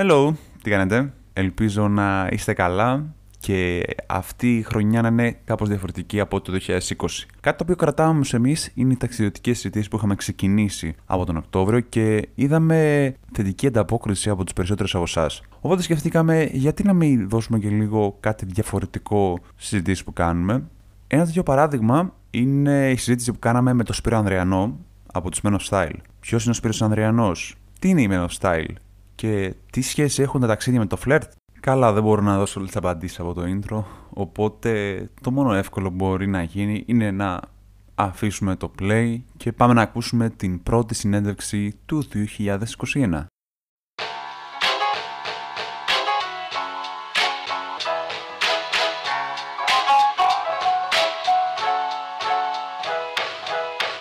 Hello, τι κάνετε; Ελπίζω να είστε καλά και αυτή η χρονιά να είναι κάπως διαφορετική από το 2020. Κάτι το οποίο κρατάμε όμως εμείς είναι οι ταξιδιωτικές συζητήσεις που είχαμε ξεκινήσει από τον Οκτώβριο και είδαμε θετική ανταπόκριση από τους περισσότερους από εσάς. Οπότε σκεφτήκαμε γιατί να μην δώσουμε και λίγο κάτι διαφορετικό στις συζητήσεις που κάνουμε. Ένα τέτοιο παράδειγμα είναι η συζήτηση που κάναμε με τον Σπύρο Ανδριανό από τους Men of Style. Ποιος είναι ο Σπύρος Ανδριανός, τι είναι η Men of Style; Και τι σχέση έχουν τα ταξίδια με το φλερτ; Καλά, δεν μπορώ να δώσω όλες τις απαντήσεις από το intro. Οπότε το μόνο εύκολο που μπορεί να γίνει είναι να αφήσουμε το play και πάμε να ακούσουμε την πρώτη συνέντευξη του 2021.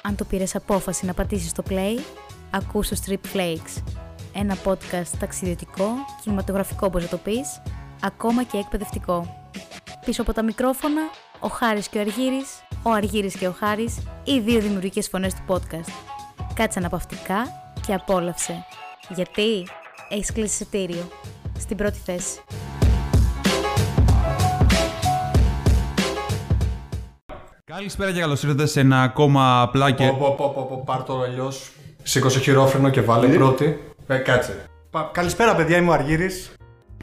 Αν το πήρες απόφαση να πατήσεις το play, ακούς το Strip Flakes. Ένα podcast ταξιδιωτικό, κινηματογραφικό όπως να το πεις, ακόμα και εκπαιδευτικό. Πίσω από τα μικρόφωνα, ο Χάρης και ο Αργύρης, ο Αργύρης και ο Χάρης, οι δύο δημιουργικές φωνές του podcast. Κάτσε αναπαυτικά και απόλαυσε. Γιατί έχεις κλείσει εισιτήριο. Στην πρώτη θέση. Καλησπέρα και καλώς ήρθατε σε ένα ακόμα απλά και. Πω, πω, πω, πω, πω, πάρ' το αλλιώς. Σήκωσε χειρόφρενο και βάλε πρώτη. Ε, κάτσε. Πα- Καλησπέρα, παιδιά, είμαι ο Αργύρης.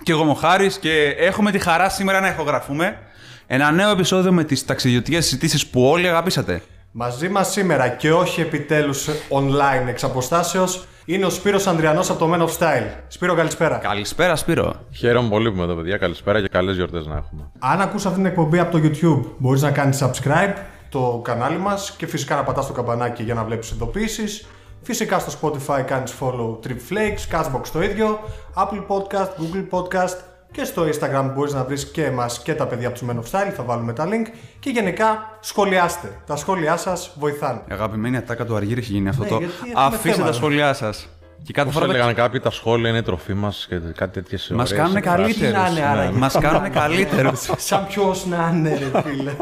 Και εγώ είμαι ο Χάρης και έχουμε τη χαρά σήμερα να ηχογραφούμε ένα νέο επεισόδιο με τις ταξιδιωτικές συζητήσεις που όλοι αγαπήσατε. Μαζί μας σήμερα και όχι επιτέλους online εξ αποστάσεως είναι ο Σπύρος Ανδριανός από το Men of Style. Σπύρο, καλησπέρα. Καλησπέρα Σπύρο. Χαίρομαι πολύ που είμαι εδώ, παιδιά. Καλησπέρα και καλές γιορτές να έχουμε. Αν ακούς αυτή την εκπομπή από το YouTube, μπορείς να κάνεις subscribe το κανάλι μας και φυσικά να πατάς το καμπανάκι για να βλέπεις ειδοποιήσεις. Φυσικά στο Spotify κάνεις follow Trip Flakes, Castbox το ίδιο, Apple Podcast, Google Podcast και στο Instagram μπορείς να βρεις και εμάς και τα παιδιά από τους Men of Style, θα βάλουμε τα link και γενικά σχολιάστε. Τα σχόλιά σας βοηθάνε. Η αγαπημένη ατάκα του Αργύρη έχει γίνει αυτό Ναι, το. γιατί έχουμε Αφήστε θέμα, τα ρε. σχόλιά σας. Και κάθε Όσο φορά. τα- έλεγαν κάποιοι, τα σχόλια είναι η τροφή μας και κάτι τέτοιες Μας κάνουν καλύτερου. Τι να είναι, άραγε. Μας κάνουν καλύτερους. Σαν ποιος να είναι ρε φίλε.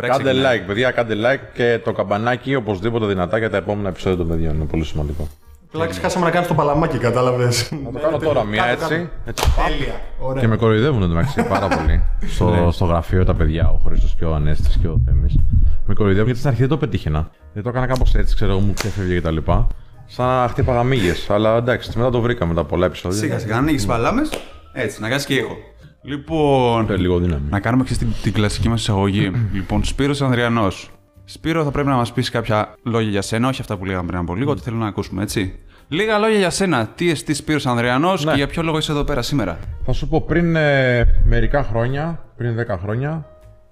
Κάντε like, παιδιά, κάντε like και το καμπανάκι οπωσδήποτε δυνατά για τα επόμενα επεισόδια των παιδιών. Είναι πολύ σημαντικό. Πλάκα ξεχάσαμε να κάνεις το παλαμάκι, κατάλαβες. Θα το κάνω τώρα μία έτσι. έτσι. Τέλεια. Ωραία. Και με κοροϊδεύουν εντωμεταξύ πάρα πολύ. στο, στο γραφείο τα παιδιά, ο Χρήστος και ο Ανέστης και ο Θέμης. Με κοροϊδεύουν γιατί στην αρχή δεν το πετύχαινα. Δεν το έκανα κάπως έτσι, ξέρω εγώ, μου ξέφευγε κτλ. Σαν να χτύπαγα μύγες. Αλλά εντάξει, μετά το βρήκαμε τα πολλά επεισόδια. Σιγά σιγά, ανοίγεις παλάμες. Έτσι, να κάνεις και ήχο. Λοιπόν, Ε, Λίγο δύναμη. να κάνουμε και στην την κλασική μας εισαγωγή. λοιπόν, Σπύρος Ανδριανός. Σπύρο, θα πρέπει να μας πεις κάποια λόγια για σένα, όχι αυτά που λέγαμε πριν από λίγο, ότι θέλω να ακούσουμε, έτσι. Λίγα λόγια για σένα. Τι εστί Σπύρος Ανδριανός Ναι. και για ποιο λόγο είσαι εδώ πέρα σήμερα; Θα σου πω πριν ε, μερικά χρόνια, πριν 10 χρόνια,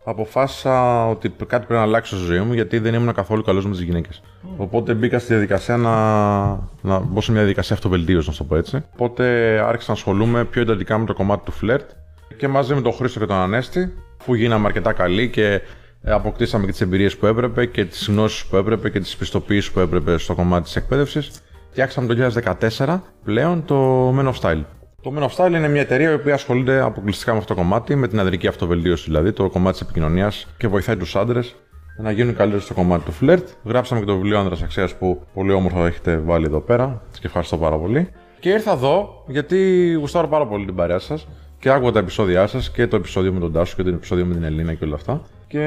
αποφάσισα ότι κάτι πρέπει να αλλάξει στη ζωή μου γιατί δεν ήμουν καθόλου καλός με τις γυναίκες. Οπότε μπήκα στη διαδικασία να, να μπω σε μια διαδικασία αυτοβελτίωσης, να σου το πω έτσι. Οπότε άρχισα να ασχολούμαι πιο εντατικά με το κομμάτι του φλερτ και μαζί με τον Χρήστο και τον Ανέστη, που γίναμε αρκετά καλοί και ε, αποκτήσαμε και τις εμπειρίες που έπρεπε και τις γνώσεις που έπρεπε και τις πιστοποιήσει που έπρεπε στο κομμάτι της εκπαίδευσης. Φτιάξαμε το 2014 πλέον το Men of Style. Το Men of Style είναι μια εταιρεία η οποία ασχολείται αποκλειστικά με αυτό το κομμάτι, με την ανδρική αυτοβελτίωση δηλαδή, το κομμάτι της επικοινωνίας και βοηθάει τους άντρες να γίνουν καλύτεροι στο κομμάτι του φλερτ. Γράψαμε και το βιβλίο Άνδρας Αξίας που πολύ όμορφα έχετε βάλει εδώ πέρα και ευχαριστώ πάρα πολύ. Και ήρθα εδώ γιατί γουστάρω πάρα πολύ την παρέα σας και άκουγα τα επεισόδια σας και το επεισόδιο με τον Τάσο και το επεισόδιο με την Ελίνα και όλα αυτά. Και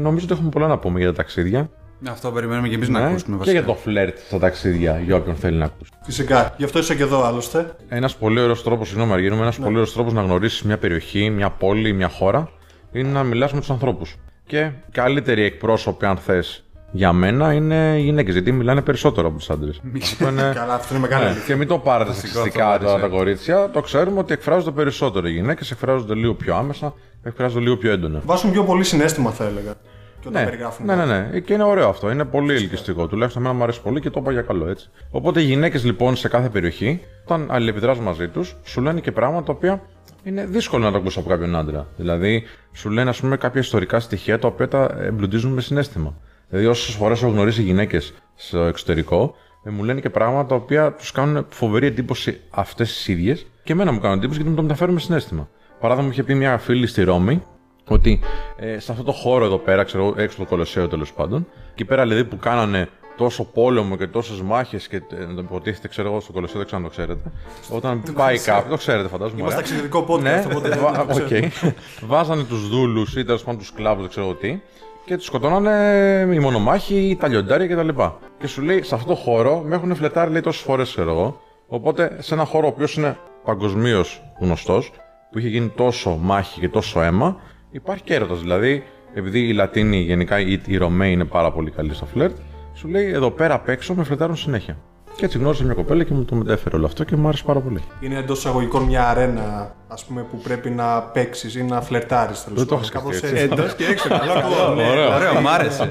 νομίζω ότι έχουμε πολλά να πούμε για τα ταξίδια. Αυτό περιμένουμε και εμείς να Ναι, ακούσουμε και βασικά. για το φλερτ στα ταξίδια, για όποιον θέλει να ακούσει. Φυσικά. Γι' αυτό είσαι και εδώ άλλωστε. Ένας πολύ ωραίος τρόπος, συγγνώμη Αργύρου, ένας Ναι. πολύ ωραίος τρόπος να γνωρίσεις μια περιοχή, μια πόλη, μια χώρα είναι να μιλάς με τους ανθρώπους. Και καλύτεροι εκπρόσωποι, αν θες, για μένα είναι οι γυναίκες, γιατί μιλάνε περισσότερο από τους άντρες. Αυτό είναι. Καλά, αυτό είναι μεγάλη Ναι, αλήθεια. και μην το πάρετε στατιστικά αυτό μου τώρα τα άρεσε. κορίτσια. Το ξέρουμε ότι εκφράζονται περισσότερο. Οι γυναίκες εκφράζονται λίγο πιο άμεσα, εκφράζονται λίγο πιο έντονα. Βάζουν πιο πολύ συνέστημα, θα έλεγα. Και όταν Ναι, περιγράφουν. ναι, ναι, ναι. Και είναι ωραίο αυτό. Είναι πολύ ελκυστικό. Τουλάχιστον εμένα μου αρέσει πολύ και το είπα για καλό έτσι. Οπότε οι γυναίκες λοιπόν σε κάθε περιοχή, όταν αλληλεπιδράς μαζί τους, σου λένε και πράγματα τα οποία είναι δύσκολο να τα ακούσει από κάποιον άντρα. Δηλαδή, σου λένε, ας πούμε, κάποια ιστορικά στοιχεία τα οποία τα εμπλουτίζουν με συνέστημα. Δηλαδή, όσες φορές έχω γνωρίσει γυναίκες στο εξωτερικό, ε, μου λένε και πράγματα τα οποία τους κάνουν φοβερή εντύπωση αυτές τις ίδιες και εμένα μου κάνουν εντύπωση γιατί μου το μεταφέρουν με συνέστημα. Παράδειγμα, μου είχε πει μια φίλη στη Ρώμη ότι ε, σε αυτό το χώρο εδώ πέρα, ξέρω, εγώ, έξω από το Κολοσσέο τέλος πάντων, εκεί πέρα δηλαδή που κάνανε τόσο πόλεμο και τόσες μάχες και ε, να το υποτίθεται, ξέρω εγώ, στο κολοσσό, δεν ξέρω αν το ξέρετε. Όταν πάει κάποιος, το ξέρετε, φαντάζομαι. Είμαστε ωραία. ταξιδιωτικό podcast, Ναι, οπότε δεν βα- το ξέρω. οκ. Βάζανε τους δούλους ή τέλος πάντων τους σκλάβους, δεν ξέρω τι, και τους σκοτώνανε οι μονομάχοι, τα λιοντάρια κτλ. Και, και σου λέει, σε αυτό το χώρο με έχουν φλερτάρει λέει τόσες φορές, ξέρω εγώ. Οπότε σε ένα χώρο ο οποίος είναι παγκοσμίως γνωστός, που είχε γίνει τόσο μάχη και τόσο αίμα, υπάρχει και έρωτας. Δηλαδή, επειδή οι Λατίνοι, γενικά οι, οι Ρωμαίοι είναι πάρα πολύ καλοί στο φλερτ, σου λέει εδώ πέρα απ' έξω με φλετάρουν συνέχεια. Και έτσι γνώρισα μια κοπέλα και μου το μετέφερε όλο αυτό και μου άρεσε πάρα πολύ. Είναι εντός εισαγωγικών μια αρένα ας πούμε, που πρέπει να παίξεις ή να φλερτάρεις. Δεν το έχω σκεφτεί έτσι. Εντός και έξω. Καλό, καλό. ναι, Ωραίο. Ωραίο, μ' άρεσε.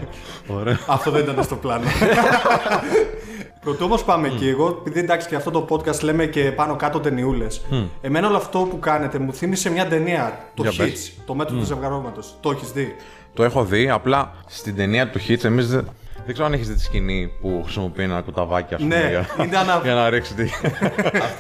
Αυτό δεν ήταν στο πλάνο. Πρωτού όμως πάμε εκεί, εγώ επειδή εντάξει και αυτό το podcast λέμε και πάνω κάτω ταινιούλες. Εμένα όλο αυτό που κάνετε μου θύμισε μια ταινία. Το Για Hitch, πες. το μέτρο του ζευγαρώματος. Το έχεις δει; Το έχω δει, απλά στην ταινία του Hitch εμείς δεν. Δεν ξέρω αν έχεις δει τη σκηνή που χρησιμοποιεί ένα κουταβάκι, ας πούμε, Ναι, για, είναι ανα- για να ρίξει τη...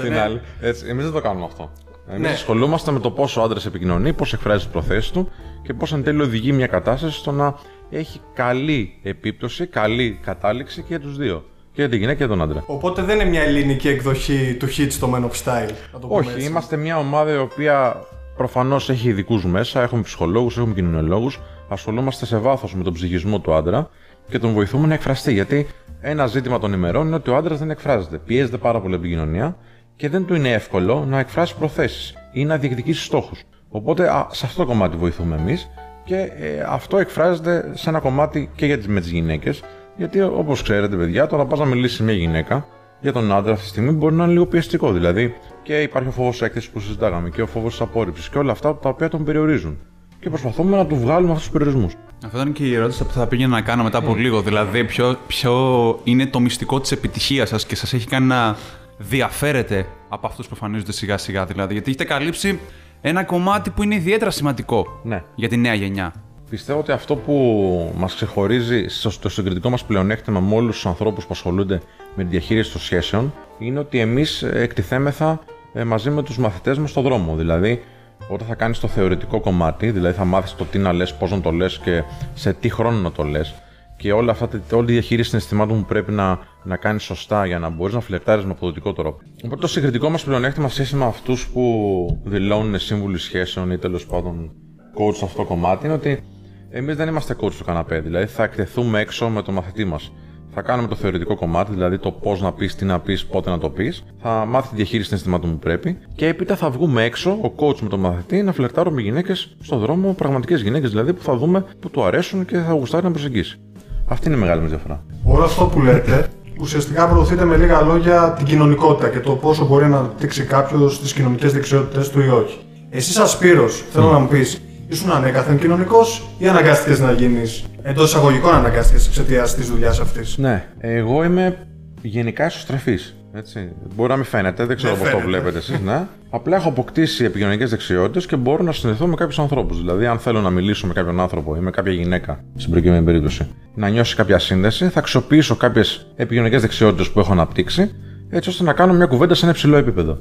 την άλλη. Έτσι, εμείς δεν το κάνουμε αυτό. Εμείς Ναι. ασχολούμαστε με το πόσο ο άντρας επικοινωνεί, πώς εκφράζει τις προθέσεις του και πώς εν τέλει οδηγεί μια κατάσταση στο να έχει καλή επίπτωση, καλή κατάληξη και για τους δύο. Και για τη γυναίκα και για τον άντρα. Οπότε δεν είναι μια ελληνική εκδοχή του Hitch το Men of Style. Να το πούμε Όχι, έτσι. είμαστε μια ομάδα η οποία προφανώς έχει ειδικούς μέσα. Έχουμε ψυχολόγους, έχουμε κοινωνιολόγους. Ασχολούμαστε σε βάθος με τον ψυχισμό του άντρα και τον βοηθούμε να εκφραστεί. Γιατί ένα ζήτημα των ημερών είναι ότι ο άντρας δεν εκφράζεται. Πιέζεται πάρα πολύ από την κοινωνία και δεν του είναι εύκολο να εκφράσει προθέσεις ή να διεκδικήσει στόχους. Οπότε α, σε αυτό το κομμάτι βοηθούμε εμείς και ε, αυτό εκφράζεται σε ένα κομμάτι και για τις, με τις γυναίκες. Γιατί όπως ξέρετε, παιδιά, το να πας να μιλήσεις μια γυναίκα για τον άντρα αυτή τη στιγμή μπορεί να είναι λίγο πιεστικό. Δηλαδή, και υπάρχει ο φόβος έκθεσης που συζητάγαμε και ο φόβος της απόρριψης και όλα αυτά τα οποία τον περιορίζουν. Και προσπαθούμε να του βγάλουμε αυτούς τους περιορισμούς. Αυτό ήταν και η ερώτηση που θα πήγαινα να κάνω μετά από λίγο. Δηλαδή, ποιο, ποιο είναι το μυστικό της επιτυχίας σας και σας έχει κάνει να διαφέρετε από αυτούς που εμφανίζονται σιγά σιγά. Δηλαδή, γιατί έχετε καλύψει ένα κομμάτι που είναι ιδιαίτερα σημαντικό Ναι. για τη νέα γενιά. Πιστεύω ότι αυτό που μας ξεχωρίζει στο στο συγκριτικό μας πλεονέκτημα με όλους τους ανθρώπους που ασχολούνται με τη διαχείριση των σχέσεων είναι ότι εμείς εκτιθέμεθα ε, μαζί με τους μαθητές μας στον δρόμο. Δηλαδή, όταν θα κάνεις το θεωρητικό κομμάτι, δηλαδή θα μάθεις το τι να λες, πώς να το λες και σε τι χρόνο να το λες, και όλα αυτά, όλη η διαχείριση συναισθημάτων που πρέπει να, να κάνεις σωστά για να μπορείς να φλερτάρει με αποδοτικό τρόπο. Οπότε το συγκριτικό μας πλεονέκτημα σε σχέση με αυτούς που δηλώνουν σύμβουλοι σχέσεων ή τέλος πάντων coach σε αυτό το κομμάτι είναι ότι εμείς δεν είμαστε coach στο καναπέ. Δηλαδή θα εκτεθούμε έξω με τον μαθητή μας. Θα κάνουμε το θεωρητικό κομμάτι, δηλαδή το πώς να πεις, τι να πεις, πότε να το πεις. Θα μάθει τη διαχείριση συναισθημάτων που πρέπει. Και έπειτα θα βγούμε έξω, ο coach με τον μαθητή, να φλερτάρουμε γυναίκες στον δρόμο, πραγματικές γυναίκες δηλαδή που θα δούμε που του αρέσουν και θα γουστάρει να προσεγγίσει. Αυτή είναι η μεγάλη μας διαφορά. Όλο αυτό που λέτε ουσιαστικά προωθείτε με λίγα λόγια την κοινωνικότητα και το πόσο μπορεί να αναπτύξει κάποιος τις κοινωνικές δεξιότητες του ή όχι. Εσύ, σαν Σπύρος, θέλω να μου πεις, ήσουν ανέκαθεν κοινωνικός ή αναγκάστηκες να γίνεις; Εντός εισαγωγικών αναγκάστηκες εξαιτίας της δουλειάς αυτής. Ναι, εγώ είμαι γενικά ισοστρεφή. Έτσι. Μπορεί να μην φαίνεται, δεν ξέρω Δεν πώς το φαίνεται. βλέπετε εσείς, ναι. Απλά έχω αποκτήσει επικοινωνικές δεξιότητες και μπορώ να συνδεθώ με κάποιους ανθρώπους. Δηλαδή, αν θέλω να μιλήσω με κάποιον άνθρωπο ή με κάποια γυναίκα, στην προκειμένη περίπτωση, να νιώσει κάποια σύνδεση, θα αξιοποιήσω κάποιες επικοινωνικές δεξιότητες που έχω αναπτύξει, έτσι ώστε να κάνω μια κουβέντα σε ένα υψηλό επίπεδο.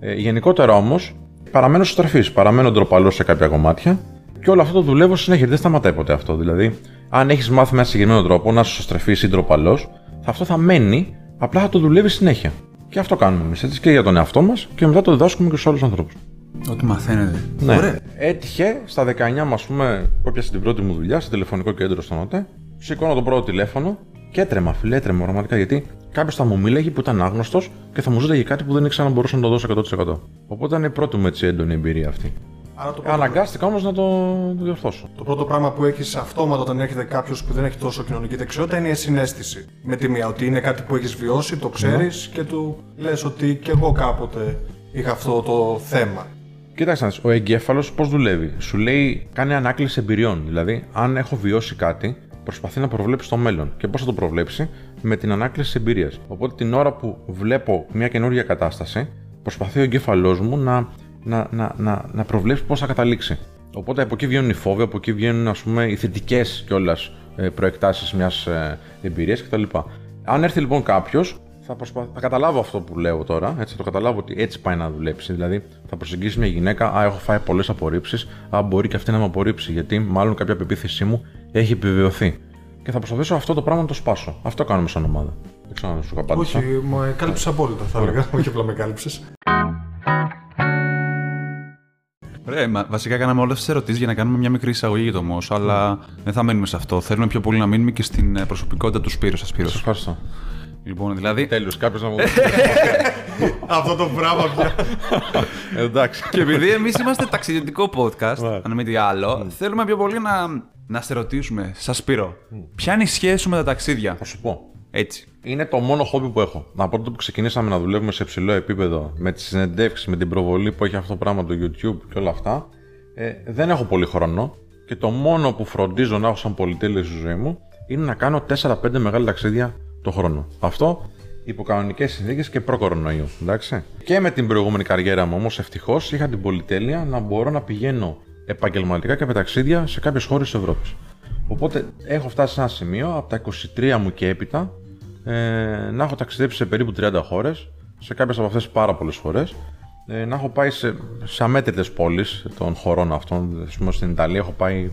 Ε, γενικότερα όμως, παραμένω ισοστρεφή, παραμένω ντροπαλός σε κάποια κομμάτια και όλο αυτό το δουλεύω συνέχεια. Δεν σταματάει ποτέ αυτό. Δηλαδή, αν έχεις μάθει με ένα συγκεκριμένο τρόπο να είσαι ισοστρεφή ή ντροπαλός, αυτό θα μένει, απλά θα το δουλεύεις συνέχεια. Και αυτό κάνουμε εμείς έτσι και για τον εαυτό μας και μετά το διδάσκουμε και στους άλλους ανθρώπους. Ό,τι μαθαίνετε. Ναι. Ωραία. Έτυχε στα 19 μου, ας πούμε, που έπιασε την πρώτη μου δουλειά σε τηλεφωνικό κέντρο στον ΟΤΕ. Σηκώνω το πρώτο τηλέφωνο και έτρεμα, φίλε, έτρεμα πραγματικά γιατί κάποιος θα μου μίλαγε που ήταν άγνωστος και θα μου ζήταγε κάτι που δεν ήξερα να μπορούσα να το δώσω 100%. Οπότε ήταν η πρώτη μου έτσι έντονη εμπειρία αυτή. Άρα το πρώτο, Αναγκάστηκα όμως να το, το διορθώσω. το πρώτο πράγμα που έχεις αυτόματα όταν έρχεται κάποιος που δεν έχει τόσο κοινωνική δεξιότητα είναι η συνέστηση. Με τη μία, ότι είναι κάτι που έχεις βιώσει, το ξέρεις και του λες ότι κι εγώ κάποτε είχα αυτό το θέμα. Κοίταξε, να δεις, ο εγκέφαλος πώς δουλεύει. Σου λέει, κάνει ανάκληση εμπειριών. Δηλαδή, αν έχω βιώσει κάτι, προσπαθεί να προβλέψει το μέλλον. Και πώς θα το προβλέψει, με την ανάκληση εμπειρίας. Οπότε, την ώρα που βλέπω μια καινούργια κατάσταση, προσπαθεί ο εγκέφαλός μου να, να, να, να, να προβλέψει πώς θα καταλήξει. Οπότε, από εκεί βγαίνουν οι φόβοι, από εκεί βγαίνουν ας πούμε, οι θετικές κιόλας προεκτάσεις μιας εμπειρίας κτλ. Αν έρθει λοιπόν κάποιος, θα, προσπα... θα καταλάβω αυτό που λέω τώρα, έτσι, θα το καταλάβω ότι έτσι πάει να δουλέψει. Δηλαδή, θα προσεγγίσει μια γυναίκα, Α, έχω φάει πολλές απορρίψεις. Α, μπορεί και αυτή να με απορρίψει, γιατί μάλλον κάποια πεποίθησή μου έχει επιβεβαιωθεί. Και θα προσπαθήσω αυτό το πράγμα να το σπάσω. Αυτό κάνουμε σαν ομάδα. Δεν ξέρω αν σου είχα απάντησα. Όχι, με κάλυψε απόλυτα θα έλεγα. Όχι απλά με κάλυψε. Ρε, μα, βασικά κάναμε όλες τις ερωτήσεις για να κάνουμε μια μικρή εισαγωγή για το Μόσο, αλλά δεν θα μείνουμε σε αυτό. Θέλουμε πιο πολύ να μείνουμε και στην ε, προσωπικότητα του Σπύρου. Σας Σπύρος. Σας ευχαριστώ. Λοιπόν, δηλαδή. Τέλο, κάποιος να μου Αυτό το πράγμα πια. Ε, Εντάξει. και επειδή εμείς είμαστε ταξιδιωτικό podcast, Ναι. αν μη τι άλλο, θέλουμε πιο πολύ να, να σε ρωτήσουμε, σας Σπύρο, ποια είναι η σχέση σου με τα ταξίδια; Θα σου πω. Έτσι. Είναι το μόνο χόμπι που έχω. Από τότε που ξεκινήσαμε να δουλεύουμε σε υψηλό επίπεδο, με τις συνεντεύξεις, με την προβολή που έχει αυτό το πράγμα το YouTube και όλα αυτά, ε, δεν έχω πολύ χρόνο και το μόνο που φροντίζω να έχω σαν πολυτέλεια στη ζωή μου είναι να κάνω 4-5 μεγάλα ταξίδια το χρόνο. Αυτό υπό κανονικές συνθήκες και προ-κορονοϊού. Εντάξει. Και με την προηγούμενη καριέρα μου όμως ευτυχώς είχα την πολυτέλεια να μπορώ να πηγαίνω επαγγελματικά και με ταξίδια σε κάποιες χώρες της Ευρώπης. Οπότε έχω φτάσει σε ένα σημείο από τα 23 μου και έπειτα ε, να έχω ταξιδέψει σε περίπου 30 χώρες, σε κάποιες από αυτές πάρα πολλές φορέ. Ε, να έχω πάει σε, σε αμέτρητες πόλεις των χωρών αυτών. Α πούμε, στην Ιταλία έχω πάει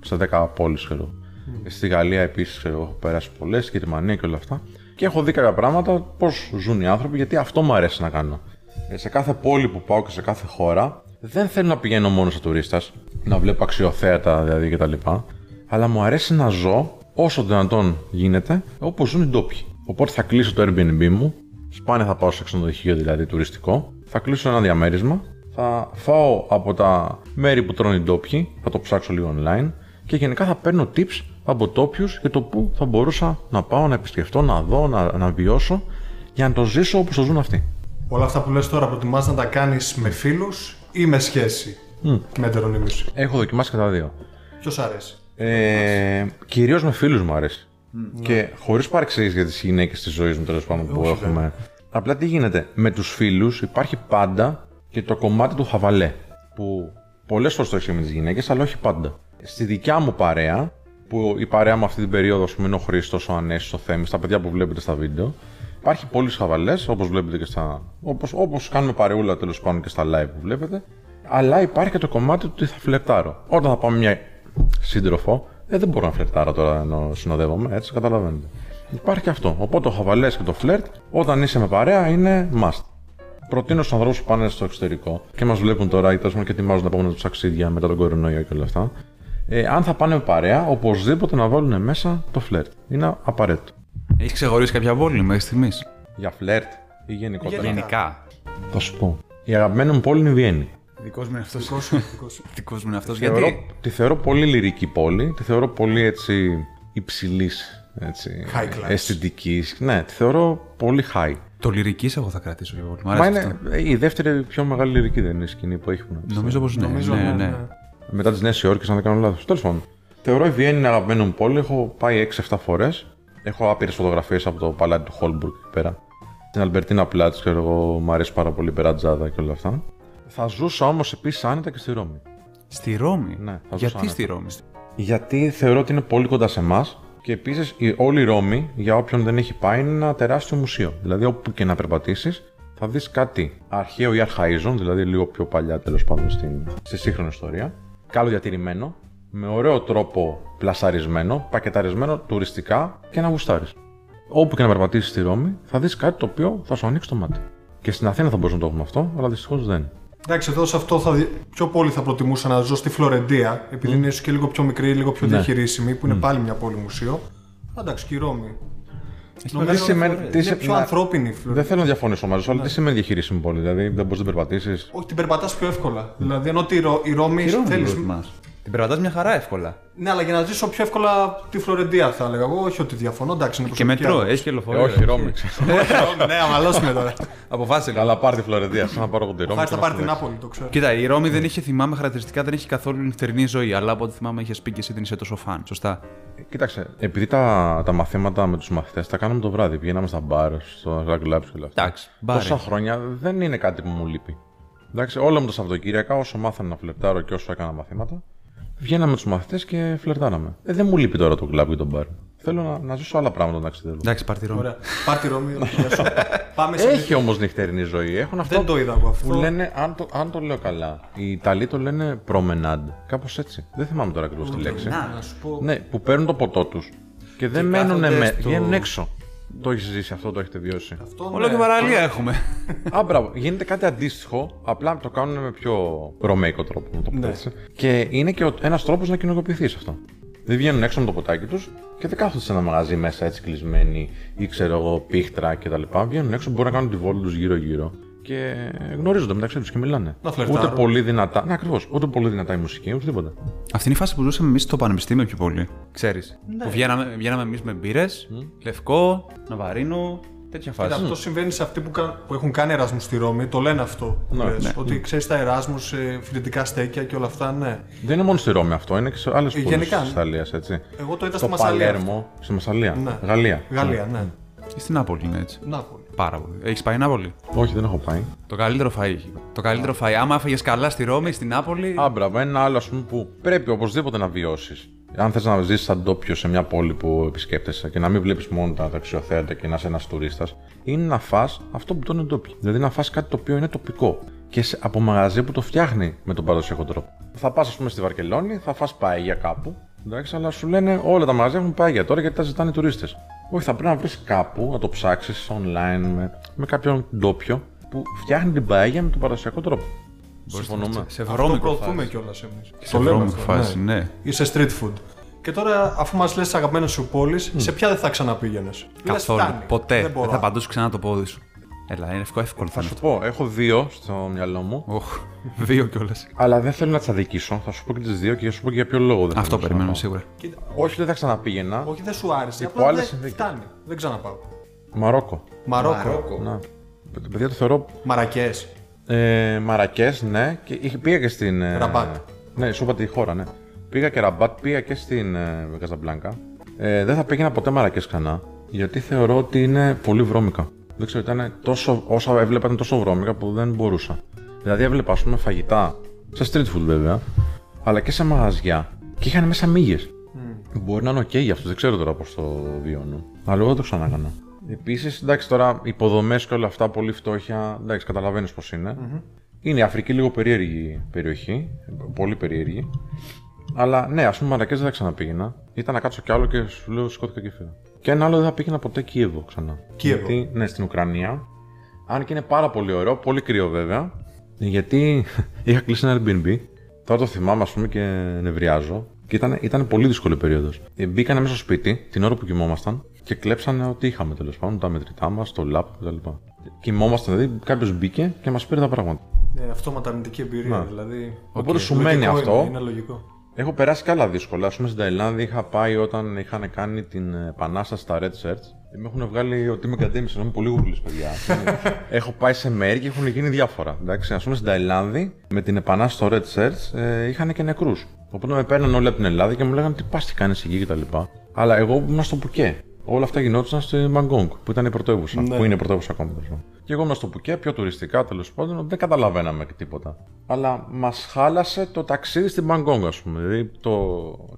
σε 10 πόλεις, ξέρω. Στη Γαλλία επίσης έχω περάσει πολλές, στη Γερμανία και όλα αυτά. Και έχω δει κάποια πράγματα πώς ζουν οι άνθρωποι, γιατί αυτό μου αρέσει να κάνω. Ε, σε κάθε πόλη που πάω και σε κάθε χώρα, δεν θέλω να πηγαίνω μόνο σαν τουρίστας, να βλέπω αξιοθέατα δηλαδή κτλ. Αλλά μου αρέσει να ζω όσο δυνατόν γίνεται όπω ζουν οι ντόπιοι. Οπότε θα κλείσω το Airbnb μου, σπάνια θα πάω σε ξενοδοχείο δηλαδή τουριστικό, θα κλείσω ένα διαμέρισμα, θα φάω από τα μέρη που τρώνε οι ντόπιοι, θα το ψάξω λίγο online και γενικά θα παίρνω tips από τόπιου για το πού θα μπορούσα να πάω να επισκεφτώ, να δω, να, να βιώσω για να το ζήσω όπως το ζουν αυτοί. Όλα αυτά που λες τώρα προτιμάς να τα κάνεις με φίλους ή με σχέση με ετερονίμηση. Έχω δοκιμάσει και τα δύο. Ποιος αρέσει; Ε, Κυρίως με φίλους μου αρέσει. Και χωρίς παρεξήγηση για τις γυναίκες της ζωής μου τέλος πάντων που Όχι, έχουμε. Απλά τι γίνεται. Με τους φίλους υπάρχει πάντα και το κομμάτι του χαβαλέ. Που πολλές φορές το έχεις με τις γυναίκες, αλλά όχι πάντα. Στη δικιά μου παρέα, που η παρέα μου αυτή την περίοδο, ας πούμε, είναι ο Χρήστος, ο Ανέσης, ο Θέμης, τα παιδιά που βλέπετε στα βίντεο, υπάρχει πολλοί χαβαλέ, όπως βλέπετε και στα. όπως, όπως κάνουμε παρεούλα τέλος πάντων και στα live που βλέπετε. Αλλά υπάρχει και το κομμάτι του ότι θα φλερτάρω. Όταν θα πάμε μια σύντροφο, ε, δεν μπορώ να φλερτάρω τώρα ενώ συνοδεύομαι, έτσι καταλαβαίνετε. Υπάρχει και αυτό. Οπότε το χαβαλές και το φλερτ, όταν είσαι με παρέα, είναι must. Προτείνω στους ανθρώπους που πάνε στο εξωτερικό και μας βλέπουν τώρα ή τέλος πάντων και ετοιμάζουν τα επόμενα τους ταξίδια μετά τον κορονοϊό και όλα αυτά. Ε, αν θα πάνε με παρέα, οπωσδήποτε να βάλουν μέσα το φλερτ. Είναι απαραίτητο. Έχεις ξεχωρίσει κάποια πόλη μέχρι στιγμής; Για φλερτ ή γενικότερα. Γενικά. Θα σου πω. Η αγαπημένη μου πόλη είναι η Βιέννη. Δικός μου είναι αυτός. Δικός σου, δικός σου. Δικός μου είναι αυτός. Θεωρώ, Γιατί. Τη θεωρώ πολύ λυρική πόλη, τη θεωρώ πολύ έτσι υψηλής High class. αισθητικής. Ναι, τη θεωρώ πολύ high. Το λυρικής εγώ θα κρατήσω πιο πολύ. Μ' Μα αρέσει είναι αυτό. ε, η δεύτερη πιο μεγάλη λυρική δεν είναι η σκηνή που έχει. που να- Νομίζω πως ναι. Νομίζω, ναι, ναι, ναι. ναι. Μετά της Νέας Υόρκης, αν δεν κάνω λάθος. Τέλος πάντων. Θεωρώ η Βιέννη είναι αγαπημένη μου πόλη. Έχω πάει 6-7 φορές. Έχω άπειρες φωτογραφίες από το παλάτι του Χόλμπουργκ εκεί πέρα. Την Αλμπερτίνα Πλάτ, ξέρω εγώ, μου αρέσει πάρα πολύ η Περατζάδα και όλα αυτά. Θα ζούσα όμως επίσης άνετα και στη Ρώμη. Στη Ρώμη; Ναι, θα ζούσα Γιατί άνετα. στη Ρώμη; Γιατί θεωρώ ότι είναι πολύ κοντά σε εμάς και επίσης όλη η Ρώμη, για όποιον δεν έχει πάει, είναι ένα τεράστιο μουσείο. Δηλαδή, όπου και να περπατήσεις, θα δεις κάτι αρχαίο ή αρχαίζον, δηλαδή λίγο πιο παλιά τέλος πάντων στην, στη σύγχρονη ιστορία. Καλοδιατηρημένο, με ωραίο τρόπο πλασαρισμένο, πακεταρισμένο τουριστικά και να γουστάρεις. Όπου και να περπατήσεις στη Ρώμη, θα δεις κάτι το οποίο θα σου ανοίξει το μάτι. Και στην Αθήνα θα μπορούσε να το έχουμε αυτό, αλλά δυστυχώς δεν. Εντάξει, εδώ σε αυτό θα, δι- πιο πολύ θα προτιμούσα να ζω στη Φλωρεντία, επειδή είναι ίσως και λίγο πιο μικρή, λίγο πιο Ναι. διαχειρίσιμη, που είναι πάλι μια πόλη μουσείο. Εντάξει, και η Ρώμη. Τι σημαίνει- τι είναι σε- πιο να- ανθρώπινη η Φλωρεντία. Δεν θέλω να διαφωνήσω μαζί σου, αλλά τι σημαίνει διαχειρίσιμη πόλη, δηλαδή δεν μπορείς να την περπατήσεις; Όχι, την περπατάς πιο εύκολα. Δηλαδή, ενώ τη Ρο- η Ρώμη θέλει. Την περπατάς μια χαρά εύκολα. Ναι, αλλά για να ζήσω πιο εύκολα τη Φλωρεντία θα έλεγα εγώ. Όχι ότι διαφωνώ, εντάξει, είναι Και προσωπική μετρό, άποψη. έχει και Ε, λεωφορείο. όχι, Ρώμη. ξέρω. ναι, αμαλώσουμε τώρα. Αποφάσισε. Καλά, πάρει τη Φλωρεντία. Σαν να πάρω εγώ τη Ρώμη. Χάρη και θα να πάρει σου την δείξω. Νάπολη, το ξέρω. Κοίτα, η Ρώμη δεν είχε, θυμάμαι χαρακτηριστικά, δεν είχε καθόλου νυχτερινή ζωή. Αλλά από ό,τι θυμάμαι είχε πει και εσύ δεν είσαι τόσο φαν. Σωστά. Κοίταξε, επειδή τα, τα μαθήματα με τους μαθητές τα κάναμε το βράδυ, πηγαίναμε στα μπαρ, στο drag labs και όλα αυτά. Εντάξει, μπαρ Τόσα είναι. χρόνια δεν είναι κάτι που μου λείπει. Εντάξει, όλα μου τα Σαββατοκύριακα, όσο μάθαμε να φλερτάρω και όσο έκανα μαθήματα, βγαίναμε με τους μαθητές και φλερτάραμε. Ε, δεν μου λείπει τώρα το κλαμπ και το μπαρ. Θέλω να, να ζήσω άλλα πράγματα να ταξιδεύω. Εντάξει, πάρτι Ρώμη. Ωραία. Πάρ τη Ρώμη. γεια σου. Πάμε σε. Έχει όμως νυχτερινή ζωή. Έχουν αυτό Δεν το είδα εγώ αυτό. που λένε, αν το, αν το λέω καλά, οι Ιταλοί το λένε promenade. Κάπως έτσι. Δεν θυμάμαι τώρα ακριβώς τη λέξη. Να σου πω. Ναι, που παίρνουν το ποτό τους Και δεν Και μένουν κάθονται με. στο- Βγαίνουν έξω. Το έχεις ζήσει αυτό, το έχετε βιώσει. Αυτό, Όλο ναι. και παραλία έχουμε. Α, μπράβο. Γίνεται κάτι αντίστοιχο, απλά το κάνουν με πιο ρωμαϊκό τρόπο, να το πω Ναι. έτσι. Και είναι και ένας τρόπος να κοινωνικοποιηθεί αυτό. Δεν βγαίνουν έξω με το ποτάκι τους και δεν κάθονται σε ένα μαγαζί μέσα έτσι κλεισμένοι ή ξέρω εγώ πίχτρα κτλ. Βγαίνουν έξω, μπορούν να κάνουν τη βόλτα τους γύρω-γύρω και γνωρίζονται μεταξύ τους και μιλάνε. Να φλερτάρουν. ούτε πολύ δυνατά. Ναι, ακριβώς. Ούτε πολύ δυνατά η μουσική, ούτε τίποτα. Αυτή είναι η φάση που ζούσαμε εμείς στο πανεπιστήμιο πιο πολύ. Ξέρεις. Που βγαίναμε, βγαίναμε εμείς με μπύρες, λευκό, ναβαρίνο, τέτοια Κοίτα, φάση. αυτό συμβαίνει σε αυτοί που, κα- που έχουν κάνει Εράσμου στη Ρώμη. Το λένε αυτό. που Ναι, λες, ναι. Ότι ξέρεις τα Εράσμου, φοιτητικά στέκια και όλα αυτά, ναι. Δεν είναι μόνο στη Ρώμη αυτό, είναι και σε άλλες πόλεις γενικά, της ναι. Ιταλίας, έτσι. Εγώ το είδα Στο στη Μασαλία. Παλέρμο, στη Μασαλία. Ναι. Γαλλία. Γαλλία, ναι. Και στην Νάπολη είναι έτσι. Νάπολη. Πάρα πολύ. Έχεις πάει Νάπολη; Όχι, δεν έχω πάει. Το καλύτερο φαΐ έχει. Το καλύτερο φαΐ. Άμα έφαγες καλά στη Ρώμη, στην Νάπολη. Α, μπράβο, ένα άλλο ας πούμε που πρέπει οπωσδήποτε να βιώσεις. Αν θες να ζήσει σαν ντόπιο σε μια πόλη που επισκέπτεσαι και να μην βλέπεις μόνο τα αξιοθέατα και να είσαι ένας τουρίστας, είναι να φας αυτό που το είναι ντόπιο. Δηλαδή να φας κάτι το οποίο είναι τοπικό και σε, από μαγαζί που το φτιάχνει με τον παραδοσιακό τρόπο. Θα πας, ας πούμε, στη Βαρκελόνη, θα φας παέγια κάπου, εντάξει, αλλά σου λένε όλα τα μαγαζιά έχουν παέγια τώρα γιατί τα ζητάνε οι τουρίστες. Όχι, θα πρέπει να βρεις κάπου, να το ψάξεις online με, με κάποιον ντόπιο που φτιάχνει την παέγια με τον παραδοσιακό τρόπο. Συμφωνούμε. Σε Αυτό βρώμικο προωθούμε φάση. κιόλας εμείς. Σε βρώμικο φάση, ναι. Είσαι street food. Και τώρα, αφού μας λες τι αγαπημένε σου πόλει, σε ποια δεν θα ξαναπήγαινες; Καθόλου. Ποτέ. Δεν Δεν, μπορώ. θα παντούσε ξανά το πόδι σου. Έλα, είναι εύκολο, εύκολο θα Θα είναι σου αυτό. πω, έχω δύο στο μυαλό μου. Οχ, δύο κιόλας. Αλλά δεν θέλω να τις αδικήσω. Θα σου πω και τις δύο και θα σου πω και για ποιο λόγο δεν Αυτό θέλω να περιμένω πάω. σίγουρα. Κοίτα, Όχι, δεν θα ξαναπήγαινα. όχι, δεν σου άρεσε. Υπό Απλά άλλες δεν συνθήκες. φτάνει. Δεν ξαναπάω. Μαρόκο. Μαρόκο. Να. Παι- Παιδιά το θεωρώ. Μαρακές. Ε, Μαρακές, ναι. Και είχε- πήγα και στην. ε, Ραμπάτ. Ναι, σου είπα τη χώρα, ναι. Πήγα και Ραμπάτ, πήγα και στην ε, Καζαμπλάνκα. Ε, δεν θα πήγαινα ποτέ Μαρακές ξανά. Γιατί θεωρώ ότι είναι πολύ βρώμικα. Δεν ξέρω, ήταν τόσο, όσα έβλεπα ήταν τόσο βρώμικα που δεν μπορούσα. Δηλαδή έβλεπα, ας πούμε, φαγητά. Σε street food βέβαια. Αλλά και σε μαγαζιά. Και είχαν μέσα μύγες. Μπορεί να είναι οκ για αυτούς, δεν ξέρω τώρα πώς το βιώνω. Αλλά εγώ δεν το ξανά έκανα. Επίσης, εντάξει τώρα, υποδομές και όλα αυτά, πολύ φτώχεια, εντάξει, καταλαβαίνεις πώς είναι Είναι η Αφρική λίγο περίεργη περιοχή. Πολύ περίεργη. Αλλά ναι, ας πούμε, Μαρακές δεν θα ξαναπήγαινα. Ήταν να κάτσω κι άλλο και σου λέω σηκώθηκα και έφυγα. Και ένα άλλο δεν θα πήγαινα ποτέ Κίεβο ξανά. Κίεβο. Γιατί, ναι, στην Ουκρανία. Αν και είναι πάρα πολύ ωραίο, πολύ κρύο βέβαια. Γιατί είχα κλείσει ένα Airbnb. Τώρα το θυμάμαι, ας πούμε, και νευριάζω. Και ήταν, ήταν πολύ δύσκολη περίοδος. Ε, μπήκανε μέσα στο σπίτι την ώρα που κοιμόμασταν και κλέψανε ό,τι είχαμε τέλος πάντων, τα μετρητά μας, το λάπτοπ κτλ. Κοιμόμασταν, δηλαδή κάποιος μπήκε και μας πήρε τα πράγματα. Ε, αυτόματα αρνητική εμπειρία. Να. Δηλαδή. Οπότε σου λογικό μένει είναι, αυτό. Είναι λογικό. Έχω περάσει και άλλα δύσκολα. Α πούμε στην Ταϊλάνδη είχα πάει όταν είχαν κάνει την επανάσταση στα Red Shirts. Με έχουν βγάλει ότι είμαι κατέμιση, είμαι πολύ γουγλή, παιδιά. Έχω πάει σε μέρη και έχουν γίνει διάφορα. Εντάξει, ας πούμε στην Ταϊλάνδη με την επανάσταση στο Red Shirts ε, είχαν και νεκρούς. Οπότε με παίρναν όλοι από την Ελλάδα και μου λέγανε τι πας τι κάνεις εκεί κτλ. Αλλά εγώ ήμουν στο Πουκέ. Όλα αυτά γινόντουσαν στη Μαγκόγκ, που ήταν η πρωτεύουσα. Ναι. Που είναι η πρωτεύουσα ακόμα. τέλος πάντων. Και εγώ ήμουν στο Πουκέ, πιο τουριστικά τέλος πάντων, δεν καταλαβαίναμε και τίποτα. Αλλά μας χάλασε το ταξίδι στην Μαγκόγκ, ας πούμε. Δηλαδή το